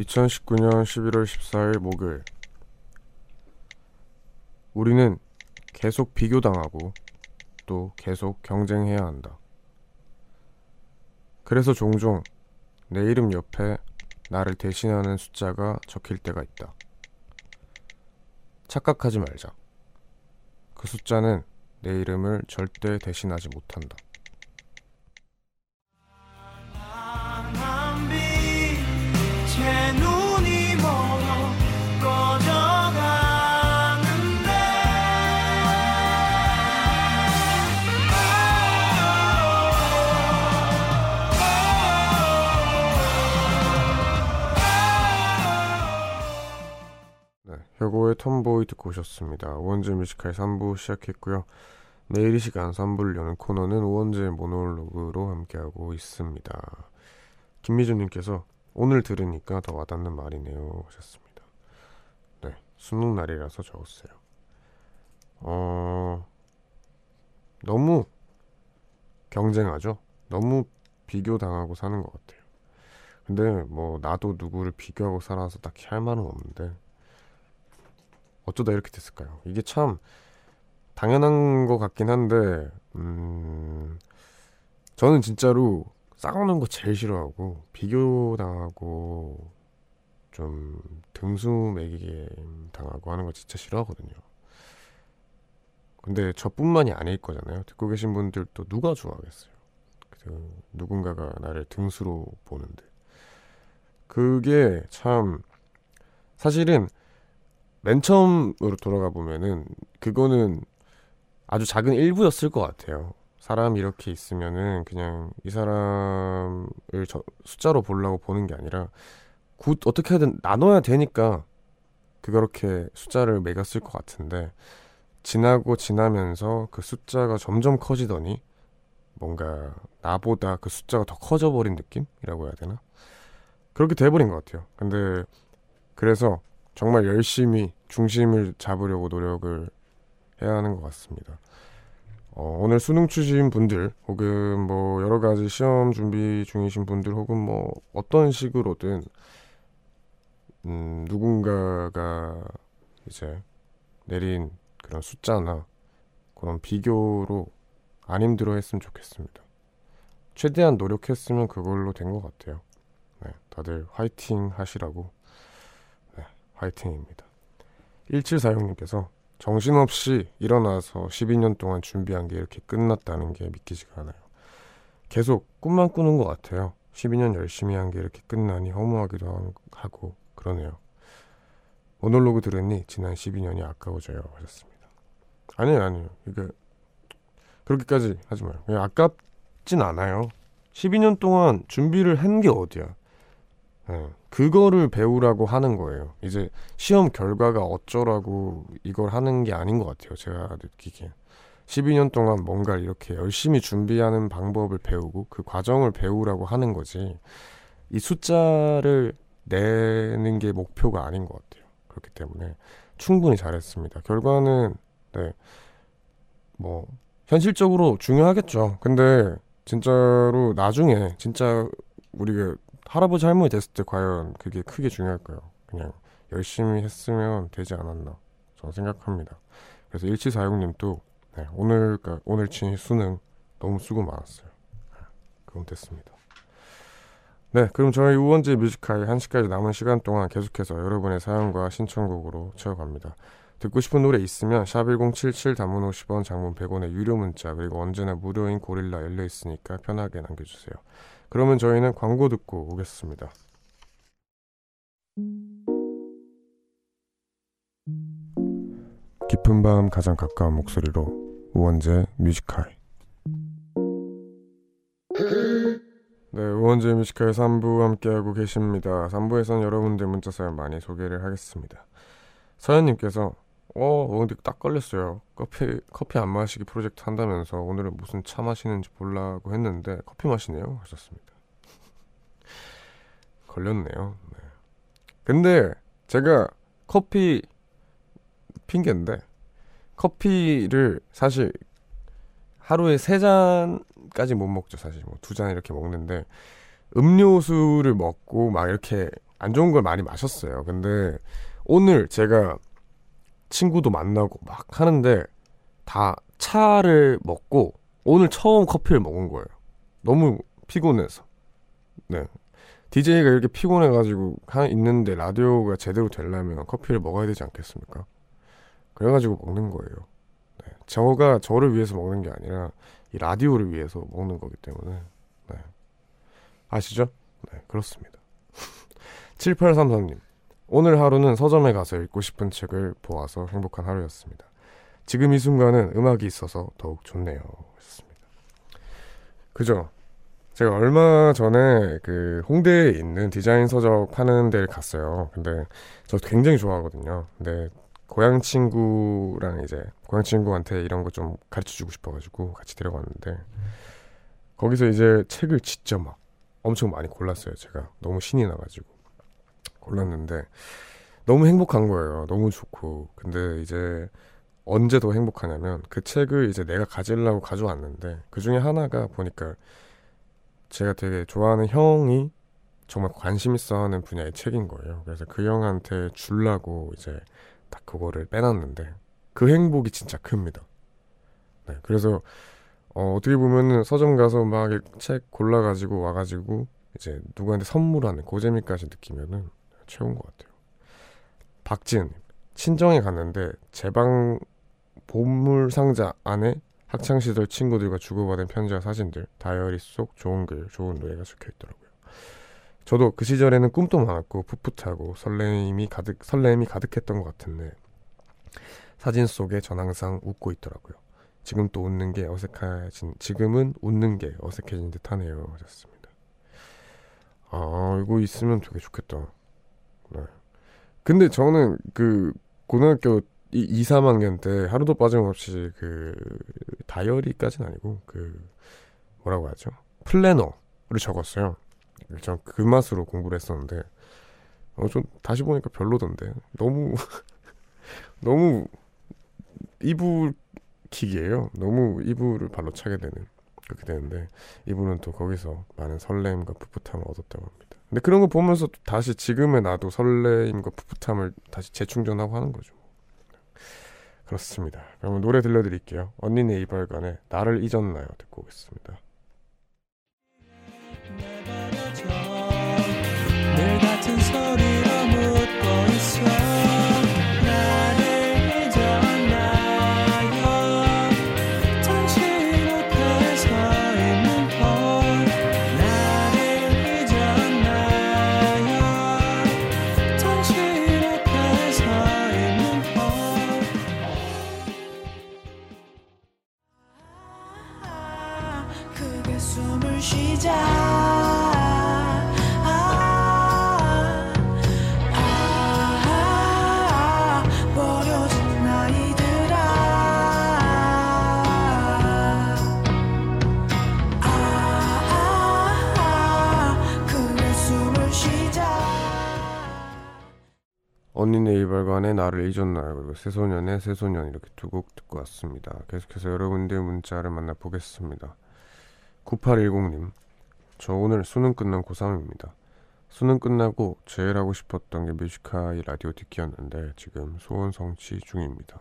2019년 11월 14일 목요일 우리는 계속 비교당하고 또 계속 경쟁해야 한다. 그래서 종종 내 이름 옆에 나를 대신하는 숫자가 적힐 때가 있다. 착각하지 말자. 그 숫자는 내 이름을 절대 대신하지 못한다. 혁오의 톰보이 듣고 오셨습니다. 오원재 뮤지컬 3부 시작했고요. 매일 이 시간 3부를 여는 코너는 오원재 모놀로그로 함께하고 있습니다. 김미준님께서 오늘 들으니까 더 와닿는 말이네요 하셨습니다. 네, 수능 날이라서 적었어요. 어, 너무 경쟁하죠. 너무 비교당하고 사는 것 같아요. 근데 뭐 나도 누구를 비교하고 살아서 딱히 할 말은 없는데 어쩌다 이렇게 됐을까요? 이게 참 당연한 것 같긴 한데, 음, 저는 진짜로 싸우는 거 제일 싫어하고, 비교당하고, 좀 등수 매기게 당하고 하는 거 진짜 싫어하거든요. 근데 저뿐만이 아닐 거잖아요. 듣고 계신 분들도 누가 좋아하겠어요. 그 누군가가 나를 등수로 보는데. 그게 참 사실은 맨 처음으로 돌아가 보면은 그거는 아주 작은 일부였을 것 같아요. 사람이 이렇게 있으면은 그냥 이 사람을 저 숫자로 보려고 보는 게 아니라 그 어떻게든 나눠야 되니까 그렇게 숫자를 매겼을 것 같은데 지나고 지나면서 그 숫자가 점점 커지더니 뭔가 나보다 그 숫자가 더 커져버린 느낌이라고 해야 되나? 그렇게 돼버린 것 같아요. 근데 그래서 정말 열심히 중심을 잡으려고 노력을 해야 하는 것 같습니다. 어, 오늘 수능 추신 분들 혹은 뭐 여러 가지 시험 준비 중이신 분들 혹은 뭐 어떤 식으로든 음, 누군가가 이제 내린 그런 숫자나 그런 비교로 안 힘들어 했으면 좋겠습니다. 최대한 노력했으면 그걸로 된 것 같아요. 네, 다들 화이팅 하시라고. 네, 화이팅입니다. 1746님께서 정신없이 일어나서 12년 동안 준비한 게 이렇게 끝났다는 게 믿기지가 않아요. 계속 꿈만 꾸는 것 같아요. 12년 열심히 한 게 이렇게 끝나니 허무하기도 하고 그러네요. 모놀로그 들으니 지난 12년이 아까워져요 하셨습니다. 아니에요 아니에요. 이게 그렇게까지 하지 마요. 그냥 아깝진 않아요. 12년 동안 준비를 한 게 어디야. 예, 그거를 배우라고 하는 거예요. 이제 시험 결과가 어쩌라고 이걸 하는 게 아닌 것 같아요. 제가 느끼기엔. 12년 동안 뭔가 이렇게 열심히 준비하는 방법을 배우고 그 과정을 배우라고 하는 거지. 이 숫자를 내는 게 목표가 아닌 것 같아요. 그렇기 때문에 충분히 잘했습니다. 결과는 네. 뭐 현실적으로 중요하겠죠. 근데 진짜로 나중에 진짜 우리가 할아버지 할머니 됐을 때 과연 그게 크게 중요할까요? 그냥 열심히 했으면 되지 않았나 저는 생각합니다. 그래서 1746님도 네, 오늘 그러니까 오늘 친 수능 너무 수고 많았어요. 네, 그럼 됐습니다. 네, 그럼 저희 우원재 뮤지카이 1시까지 남은 시간 동안 계속해서 여러분의 사연과 신청곡으로 채워갑니다. 듣고 싶은 노래 있으면 샵1077 단문 50원 장문 100원의 유료 문자 그리고 언제나 무료인 고릴라 열려 있으니까 편하게 남겨주세요. 그러면 저희는 광고 듣고 오겠습니다. 깊은 밤 가장 가까운 목소리로 우원재 Music High 네, 우원재 Music High 3부 함께하고 계십니다. 3부에서는 여러분들 문자 사연 많이 소개를 하겠습니다. 서현님께서 어, 근데 딱 걸렸어요. 커피 커피 안 마시기 프로젝트 한다면서 오늘은 무슨 차 마시는지 보려고 했는데 커피 마시네요 하셨습니다. 걸렸네요. 네. 근데 제가 커피 핑계인데 커피를 사실 하루에 세 잔까지 못 먹죠 사실 뭐 두 잔 이렇게 먹는데 음료수를 먹고 막 이렇게 안 좋은 걸 많이 마셨어요. 근데 오늘 제가 친구도 만나고 막 하는데 다 차를 먹고 오늘 처음 커피를 먹은 거예요. 너무 피곤해서. 네. DJ가 이렇게 피곤해가지고 하, 있는데 라디오가 제대로 되려면 커피를 먹어야 되지 않겠습니까? 그래가지고 먹는 거예요. 네. 저가 저를 위해서 먹는 게 아니라 이 라디오를 위해서 먹는 거기 때문에. 네. 아시죠? 네, 그렇습니다. 7833님. 오늘 하루는 서점에 가서 읽고 싶은 책을 보아서 행복한 하루였습니다. 지금 이 순간은 음악이 있어서 더욱 좋네요. 하셨습니다. 그죠? 제가 얼마 전에 그 홍대에 있는 디자인 서적 파는 데를 갔어요. 근데 저 굉장히 좋아하거든요. 근데 고향 친구랑 이제 고향 친구한테 이런 거 좀 가르쳐 주고 싶어가지고 같이 데려갔는데 거기서 이제 책을 진짜 막 엄청 많이 골랐어요. 제가 너무 신이 나가지고 골랐는데 너무 행복한 거예요. 너무 좋고 근데 이제 언제 더 행복하냐면 그 책을 이제 내가 가지려고 가져왔는데 그 중에 하나가 보니까 제가 되게 좋아하는 형이 정말 관심 있어 하는 분야의 책인 거예요. 그래서 그 형한테 주려고 이제 딱 그거를 빼놨는데 그 행복이 진짜 큽니다. 네, 그래서 어, 어떻게 보면은 서점 가서 막 책 골라가지고 와가지고 이제 누구한테 선물하는 그 재미까지 느끼면은 최고인 것 같아요. 박지은님 친정에 갔는데 제 방 보물 상자 안에 학창 시절 친구들과 주고받은 편지와 사진들, 다이어리 속 좋은 글, 좋은 노래가 적혀 있더라고요. 저도 그 시절에는 꿈도 많았고 풋풋하고 설렘이 가득 설렘이 가득했던 것 같은데 사진 속에 전 항상 웃고 있더라고요. 지금 또 웃는 게 어색해진 지금은 웃는 게 어색해진 듯하네요. 하셨습니다. 아 이거 있으면 되게 좋겠다. 네. 근데 저는 그 고등학교 이 2, 3학년 때 하루도 빠짐없이 그 다이어리까지는 아니고 그 뭐라고 하죠? 플래너를 적었어요. 전그 맛으로 공부를 했었는데 어, 좀 다시 보니까 별로던데 너무 너무 이불 킥이에요. 너무 이불을 발로 차게 되는 그렇게 되는데 이분은 또 거기서 많은 설렘과 풋풋함을 얻었다고 합니다. 근데 그런 거 보면서 또 다시 지금의 나도 설렘과 풋풋함을 다시 재충전하고 하는 거죠. 그렇습니다. 그러면 노래 들려드릴게요. 언니네 이발관에 나를 잊었나요? 듣고 오겠습니다. 언니네 이발관에 나를 잊었나요? 그리고 새소년의 새소년 이렇게 두 곡 듣고 왔습니다. 계속해서 여러분들 문자를 만나보겠습니다. 9810님 저 오늘 수능 끝난 고3입니다. 수능 끝나고 제일 하고 싶었던 게 뮤지카이 라디오 듣기였는데 지금 소원 성취 중입니다.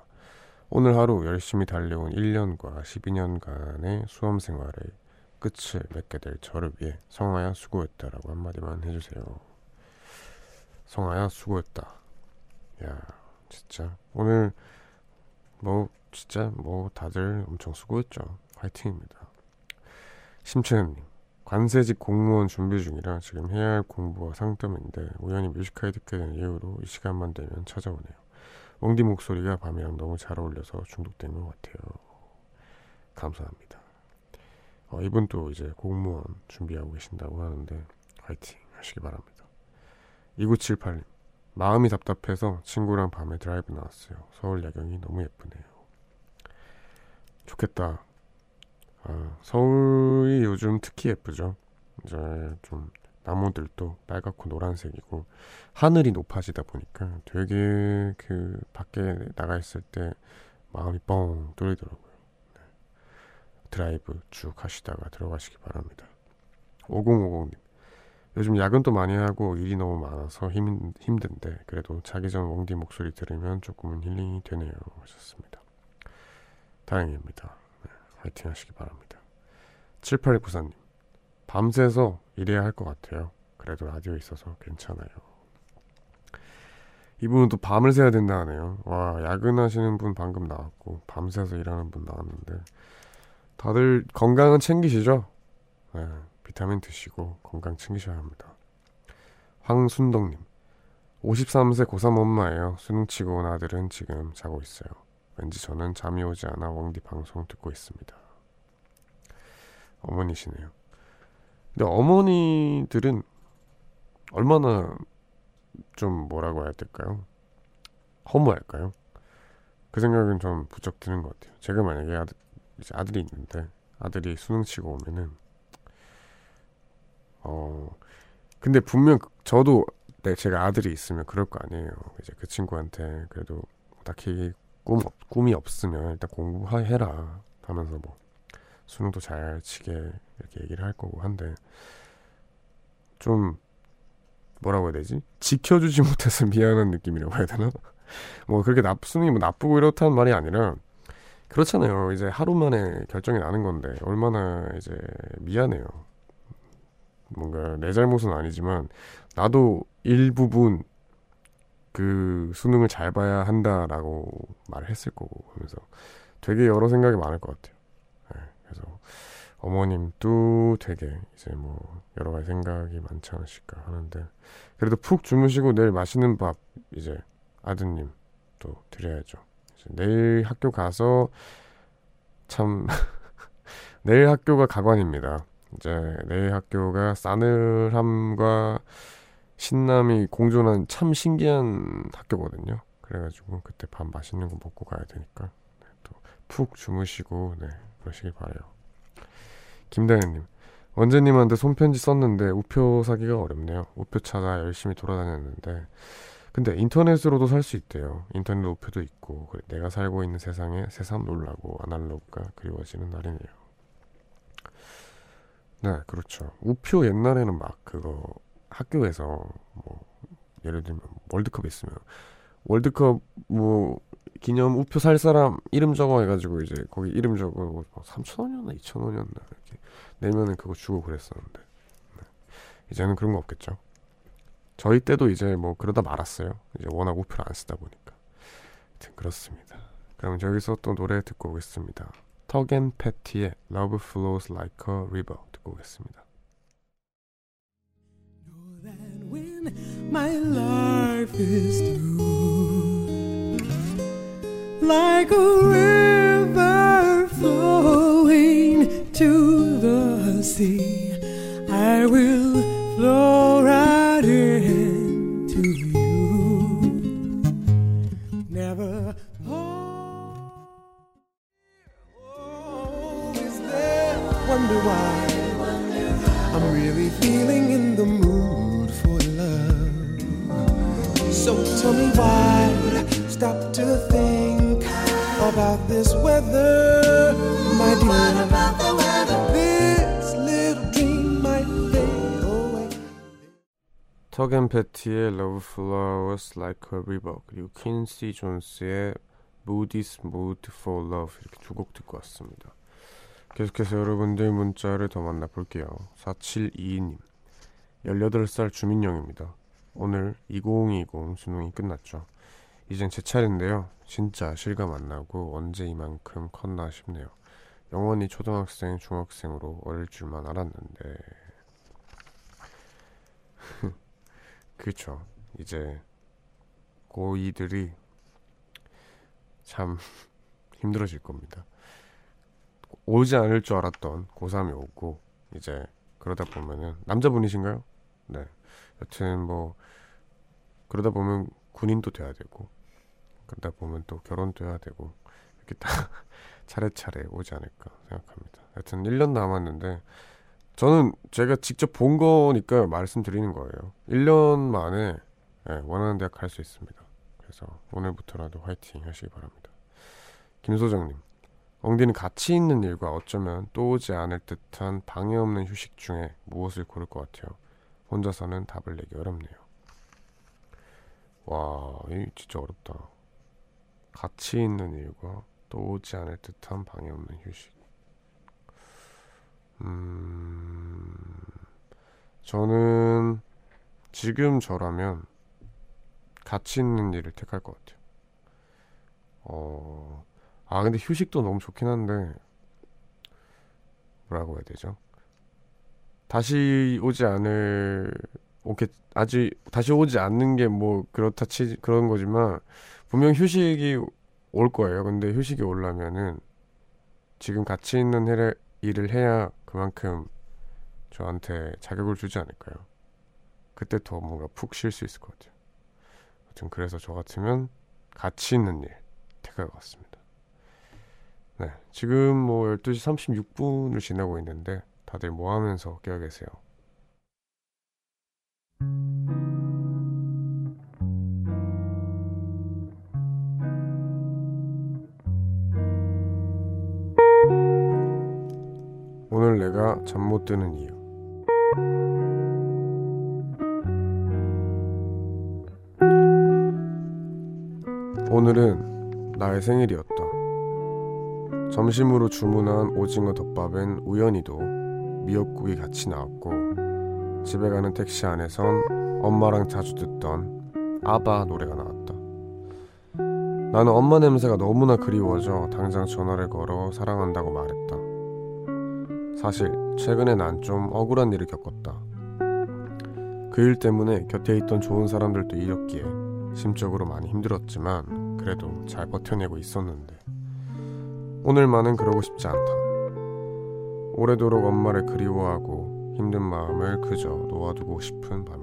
오늘 하루 열심히 달려온 1년과 12년간의 수험 생활의 끝을 맺게 될 저를 위해 성아야 수고했다라고 한마디만 해주세요. 성아야 수고했다. 야 진짜 오늘 뭐 진짜 뭐 다들 엄청 수고했죠. 화이팅입니다. 심채은님 관세직 공무원 준비 중이라 지금 해야 할 공부와 상담인데 우연히 뮤지컬 듣게 된 이후로 이 시간만 되면 찾아오네요. 웡디 목소리가 밤이랑 너무 잘 어울려서 중독된 것 같아요. 감사합니다. 어, 이분 또 이제 공무원 준비하고 계신다고 하는데 화이팅 하시기 바랍니다. 2978님 마음이 답답해서 친구랑 밤에 드라이브 나왔어요. 서울 야경이 너무 예쁘네요. 좋겠다. 아, 서울이 요즘 특히 예쁘죠. 이제 좀 나무들도 빨갛고 노란색이고 하늘이 높아지다 보니까 되게 그 밖에 나가 있을 때 마음이 뻥 뚫리더라고요. 네. 드라이브 쭉 하시다가 들어가시기 바랍니다. 5050님 요즘 야근도 많이 하고 일이 너무 많아서 힘, 힘든데 그래도 자기 전 웡디 목소리 들으면 조금은 힐링이 되네요 하셨습니다. 다행입니다. 네, 화이팅 하시기 바랍니다. 7894님 밤새서 일해야 할 것 같아요. 그래도 라디오 있어서 괜찮아요. 이분은 또 밤을 새야 된다 하네요. 와 야근하시는 분 방금 나왔고 밤새서 일하는 분 나왔는데 다들 건강은 챙기시죠? 네, 비타민 드시고 건강 챙기셔야 합니다. 황순덕님 53세 고3 엄마예요. 수능 치고 온 아들은 지금 자고 있어요. 왠지 저는 잠이 오지 않아 웡디 방송 듣고 있습니다. 어머니시네요. 근데 어머니들은 얼마나 좀 뭐라고 해야 될까요? 허무할까요? 그 생각은 좀 부쩍 드는 것 같아요. 제가 만약에 아들, 이제 아들이 있는데 아들이 수능 치고 오면은 어 근데 분명 그- 저도 네, 제가 아들이 있으면 그럴 거 아니에요. 이제 그 친구한테 그래도 딱히 꿈 없- 꿈이 없으면 일단 공부해라 하면서 뭐 수능도 잘 치게 이렇게 얘기를 할 거고 한데 좀 뭐라고 해야 되지? 지켜주지 못해서 미안한 느낌이라고 해야 되나? 뭐 그렇게 나, 수능이 뭐 나쁘고 이렇다는 말이 아니라 그렇잖아요. 이제 하루 만에 결정이 나는 건데 얼마나 이제 미안해요. 뭔가 내 잘못은 아니지만 나도 일부분 그 수능을 잘 봐야 한다라고 말을 했을 거고 그래서 되게 여러 생각이 많을 것 같아요. 네, 그래서 어머님도 되게 이제 뭐 여러 가지 생각이 많지 않으실까 하는데 그래도 푹 주무시고 내일 맛있는 밥 이제 아드님 또 드려야죠. 내일 학교 가서 참 내일 학교가 가관입니다. 이제 내일 학교가 싸늘함과 신남이 공존한 참 신기한 학교거든요. 그래가지고 그때 밥 맛있는 거 먹고 가야 되니까 네, 또푹 주무시고 네 그러시길 바래요. 김다현님 원재님한테 손편지 썼는데 우표 사기가 어렵네요. 우표 찾아 열심히 돌아다녔는데 근데 인터넷으로도 살 수 있대요. 인터넷 우표도 있고 내가 살고 있는 세상에 새삼 놀라고 아날로그가 그리워지는 날이네요. 네, 그렇죠. 우표 옛날에는 막 그거 학교에서 뭐 예를 들면 월드컵 있으면 월드컵 뭐 기념 우표 살 사람 이름 적어 해가지고 이제 거기 이름 적어 3천 원이었나 2천 원이었나 이렇게 내면은 그거 주고 그랬었는데 네. 이제는 그런 거 없겠죠. 저희 때도 이제 뭐 그러다 말았어요. 이제 워낙 우표를 안 쓰다 보니까. 하여튼 그렇습니다. 그럼 저기서 또 노래 듣고 오겠습니다. 턱앤 패티의 Love Flows Like a River 듣고 오겠습니다. when my life is through. Like a river flowing to the sea, I will flow right 턱앤 패티의 Love Flowers Like a River 그리고 퀸시 존스의 Mood is Mood for Love 이렇게 두 곡 듣고 왔습니다. 계속해서 여러분들 문자를 더 만나볼게요. 4722님 18살 주민영입니다. 오늘 2020 수능이 끝났죠. 이젠 제 차례인데요. 진짜 실감 안 나고 언제 이만큼 컸나 싶네요. 영원히 초등학생, 중학생으로 어릴 줄만 알았는데 그렇죠. 이제 고2들이 참 힘들어질 겁니다. 오지 않을 줄 알았던 고3이 오고 이제 그러다 보면은 남자분이신가요? 네. 여튼 뭐 그러다 보면 군인도 돼야 되고 그러다 보면 또 결혼도 해야 되고 이렇게 다 차례차례 오지 않을까 생각합니다. 여튼 1년 남았는데 저는 제가 직접 본 거니까 말씀드리는 거예요. 1년 만에 예, 원하는 대학 갈 수 있습니다. 그래서 오늘부터라도 화이팅 하시기 바랍니다. 김소정님, 엉디는 가치 있는 일과 어쩌면 또 오지 않을 듯한 방해 없는 휴식 중에 무엇을 고를 것 같아요. 혼자서는 답을 내기 어렵네요. 와, 이 진짜 어렵다. 가치 있는 일과 또 오지 않을 듯한 방해 없는 휴식. 음, 저는 지금 저라면 가치 있는 일을 택할 것 같아요. 어, 아, 근데 휴식도 너무 좋긴 한데, 뭐라고 해야 되죠? 다시 오지 않을, 오케, 아직, 다시 오지 않는 게 뭐, 그렇다 치, 그런 거지만, 분명 휴식이 올 거예요. 근데 휴식이 오려면은, 지금 가치 있는 일을, 일을 해야 그만큼 저한테 자격을 주지 않을까요? 그때 더 뭔가 푹 쉴 수 있을 것 같아요. 아무튼 그래서 저 같으면 가치 있는 일 택할 것 같습니다. 네, 지금 뭐 12시 36분을 지나고 있는데 다들 뭐 하면서 깨어 계세요? 오늘 내가 잠 못 드는 이유 오늘은 나의 생일이었다. 점심으로 주문한 오징어 덮밥엔 우연히도 미역국이 같이 나왔고 집에 가는 택시 안에선 엄마랑 자주 듣던 아바 노래가 나왔다. 나는 엄마 냄새가 너무나 그리워져 당장 전화를 걸어 사랑한다고 말했다. 사실 최근에 난 좀 억울한 일을 겪었다. 그 일 때문에 곁에 있던 좋은 사람들도 잃었기에 심적으로 많이 힘들었지만 그래도 잘 버텨내고 있었는데 오늘만은 그러고 싶지 않다. 오래도록 엄마를 그리워하고 힘든 마음을 그저 놓아두고 싶은 밤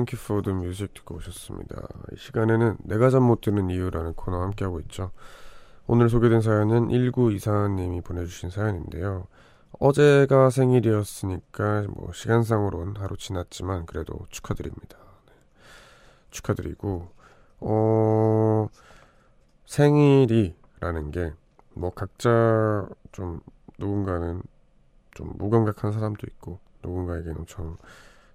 for the Music 듣고 오셨습니다. 이 시간에는 내가 잠 못 드는 이유라는 코너 함께하고 있죠. 오늘 소개된 사연은 1924님이 보내주신 사연인데요. 어제가 생일이었으니까 뭐 시간상으론 하루 지났지만 그래도 축하드립니다. 네. 축하드리고 어 생일이라는 게 뭐 각자 좀 누군가는 좀 무감각한 사람도 있고 누군가에게는 엄청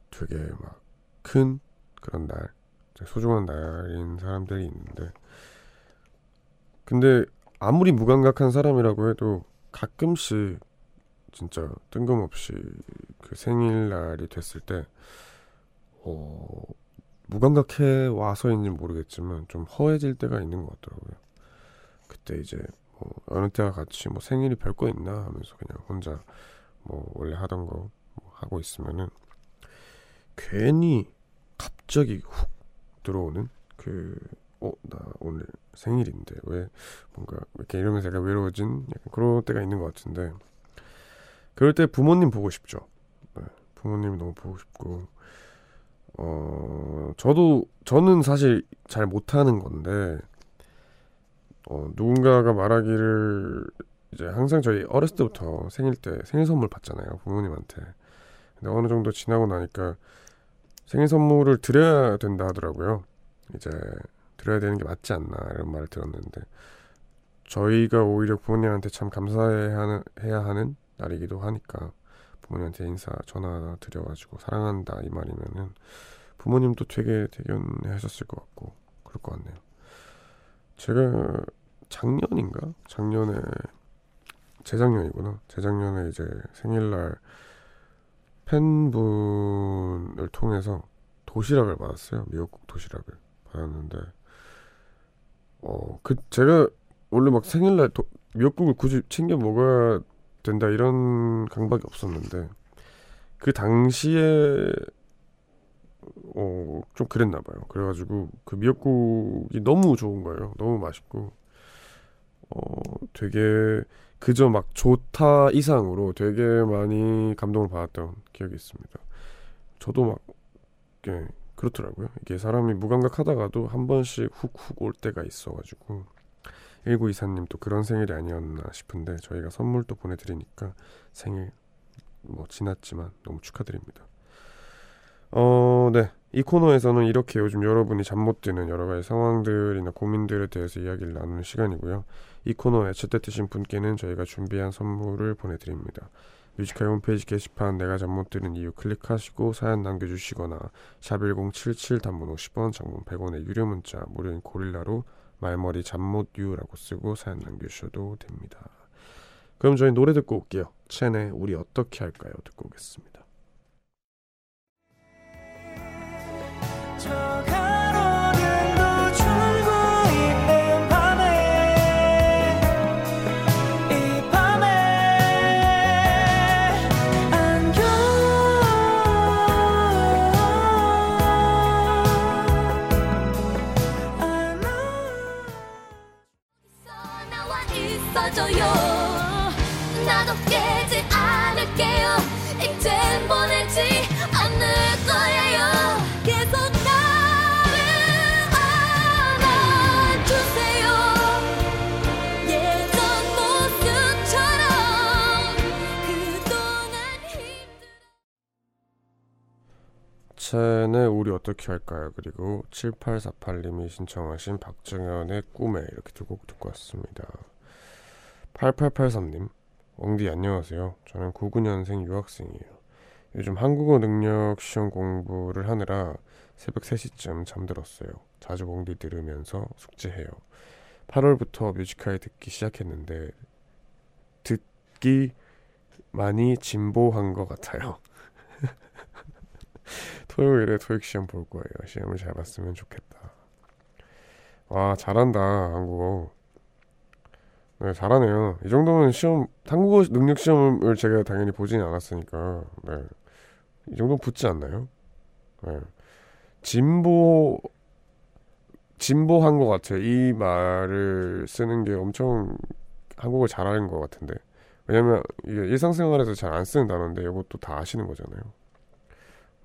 되게 막 큰 그런 날 소중한 날인 사람들이 있는데 근데 아무리 무감각한 사람이라고 해도 가끔씩 진짜 뜬금없이 그 생일날이 됐을 때 어, 무감각해 와서인지 모르겠지만 좀 허해질 때가 있는 것 같더라고요. 그때 이제 뭐 어느 때와 같이 뭐 생일이 별거 있나 하면서 그냥 혼자 뭐 원래 하던 거뭐 하고 있으면은 괜히 갑자기 훅 들어오는 그 어, 나 오늘 생일인데 왜 뭔가 이렇게 이러면서 약간 외로워진 약간 그런 때가 있는 것 같은데 그럴 때 부모님 보고 싶죠. 네, 부모님 너무 보고 싶고 어 저도 저는 사실 잘 못하는 건데 어 누군가가 말하기를 이제 항상 저희 어렸을 때부터 생일 때 생일 선물 받잖아요 부모님한테 근데 어느 정도 지나고 나니까 생일 선물을 드려야 된다 하더라고요. 이제 드려야 되는 게 맞지 않나 이런 말을 들었는데 저희가 오히려 부모님한테 참 감사해야 하는, 해야 하는 날이기도 하니까 부모님한테 인사 전화 드려가지고 사랑한다 이 말이면은 부모님도 되게 대견해 하셨을 것 같고 그럴 것 같네요. 제가 작년인가? 작년에 재작년이구나. 재작년에 이제 생일날 팬분을 통해서 도시락을 받았어요 미역국 도시락을 받았는데 어, 그 제가 원래 막 생일날 도, 미역국을 굳이 챙겨 먹어야 된다 이런 강박이 없었는데 그 당시에 어, 좀 그랬나 봐요. 그래가지고 그 미역국이 너무 좋은 거예요. 너무 맛있고 어, 되게 그저 막 좋다 이상으로 되게 많이 감동을 받았던 기억이 있습니다. 저도 막 예, 그렇더라고요. 이게 사람이 무감각하다가도 한 번씩 훅훅 올 때가 있어가지고 1924님 또 그런 생일이 아니었나 싶은데 저희가 선물도 보내드리니까 생일 뭐 지났지만 너무 축하드립니다. 어, 네. 이 코너에서는 이렇게 요즘 여러분이 잠 못 드는 여러 가지 상황들이나 고민들에 대해서 이야기를 나누는 시간이고요. 이 코너에 채택되신 분께는 저희가 준비한 선물을 보내드립니다. 뮤지컬 홈페이지 게시판 내가 잠 못 드는 이유 클릭하시고 사연 남겨주시거나 샵1077 단문 50원 장문 100원의 유료 문자 무료인 고릴라로 말머리 잠 못 유라고 쓰고 사연 남겨주셔도 됩니다. 그럼 저희 노래 듣고 올게요. 첸의 우리 어떻게 할까요? 듣고 오겠습니다. 박찬의 우리 어떻게 할까요? 그리고 7848님이 신청하신 박정현의 꿈에 이렇게 두 곡 듣고 왔습니다. 8883님, 엉디 안녕하세요. 저는 99년생 유학생이에요. 요즘 한국어 능력 시험 공부를 하느라 새벽 3시쯤 잠들었어요. 자주 엉디 들으면서 숙제해요. 8월부터 뮤지컬 듣기 시작했는데 듣기 많이 진보한 것 같아요. 토요일에 토익 시험 볼 거예요. 시험을 잘 봤으면 좋겠다. 와 잘한다 한국어. 네 잘하네요. 이 정도면 시험 한국어 능력 시험을 제가 당연히 보지는 않았으니까 네. 이 정도 붙지 않나요? 네. 진보 진보한 것 같아요. 이 말을 쓰는 게 엄청 한국어 잘하는 것 같은데. 왜냐면 이게 일상생활에서 잘 안 쓰는 단어인데 이것도 다 아시는 거잖아요.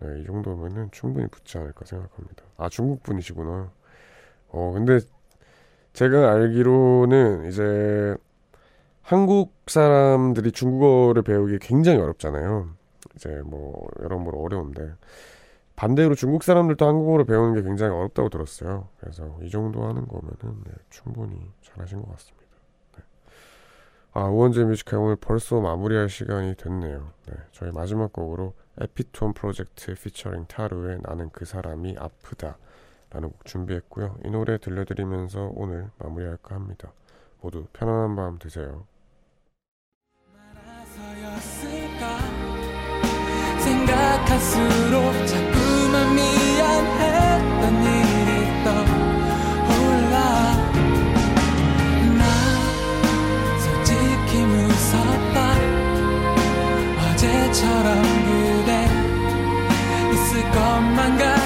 네, 이 정도면은 충분히 붙지 않을까 생각합니다. 아, 중국 분이시구나. 어, 근데 제가 알기로는 이제 한국 사람들이 중국어를 배우기 굉장히 어렵잖아요. 이제 뭐 여러모로 어려운데 반대로 중국 사람들도 한국어를 배우는 게 굉장히 어렵다고 들었어요. 그래서 이 정도 하는 거면은 네, 충분히 잘하신 것 같습니다. 네. 아 우원재 Music High 오늘 벌써 마무리할 시간이 됐네요. 네, 저희 마지막 곡으로 에피톤 프로젝트 피처링 타루의 나는 그 사람이 아프다 라는 곡 준비했고요. 이 노래 들려드리면서 오늘 마무리할까 합니다. 모두 편안한 밤 되세요. 생각할수록 자꾸만 미안했던 일이 떠올라 나 솔직히 무섭다 어제처럼 것만 같아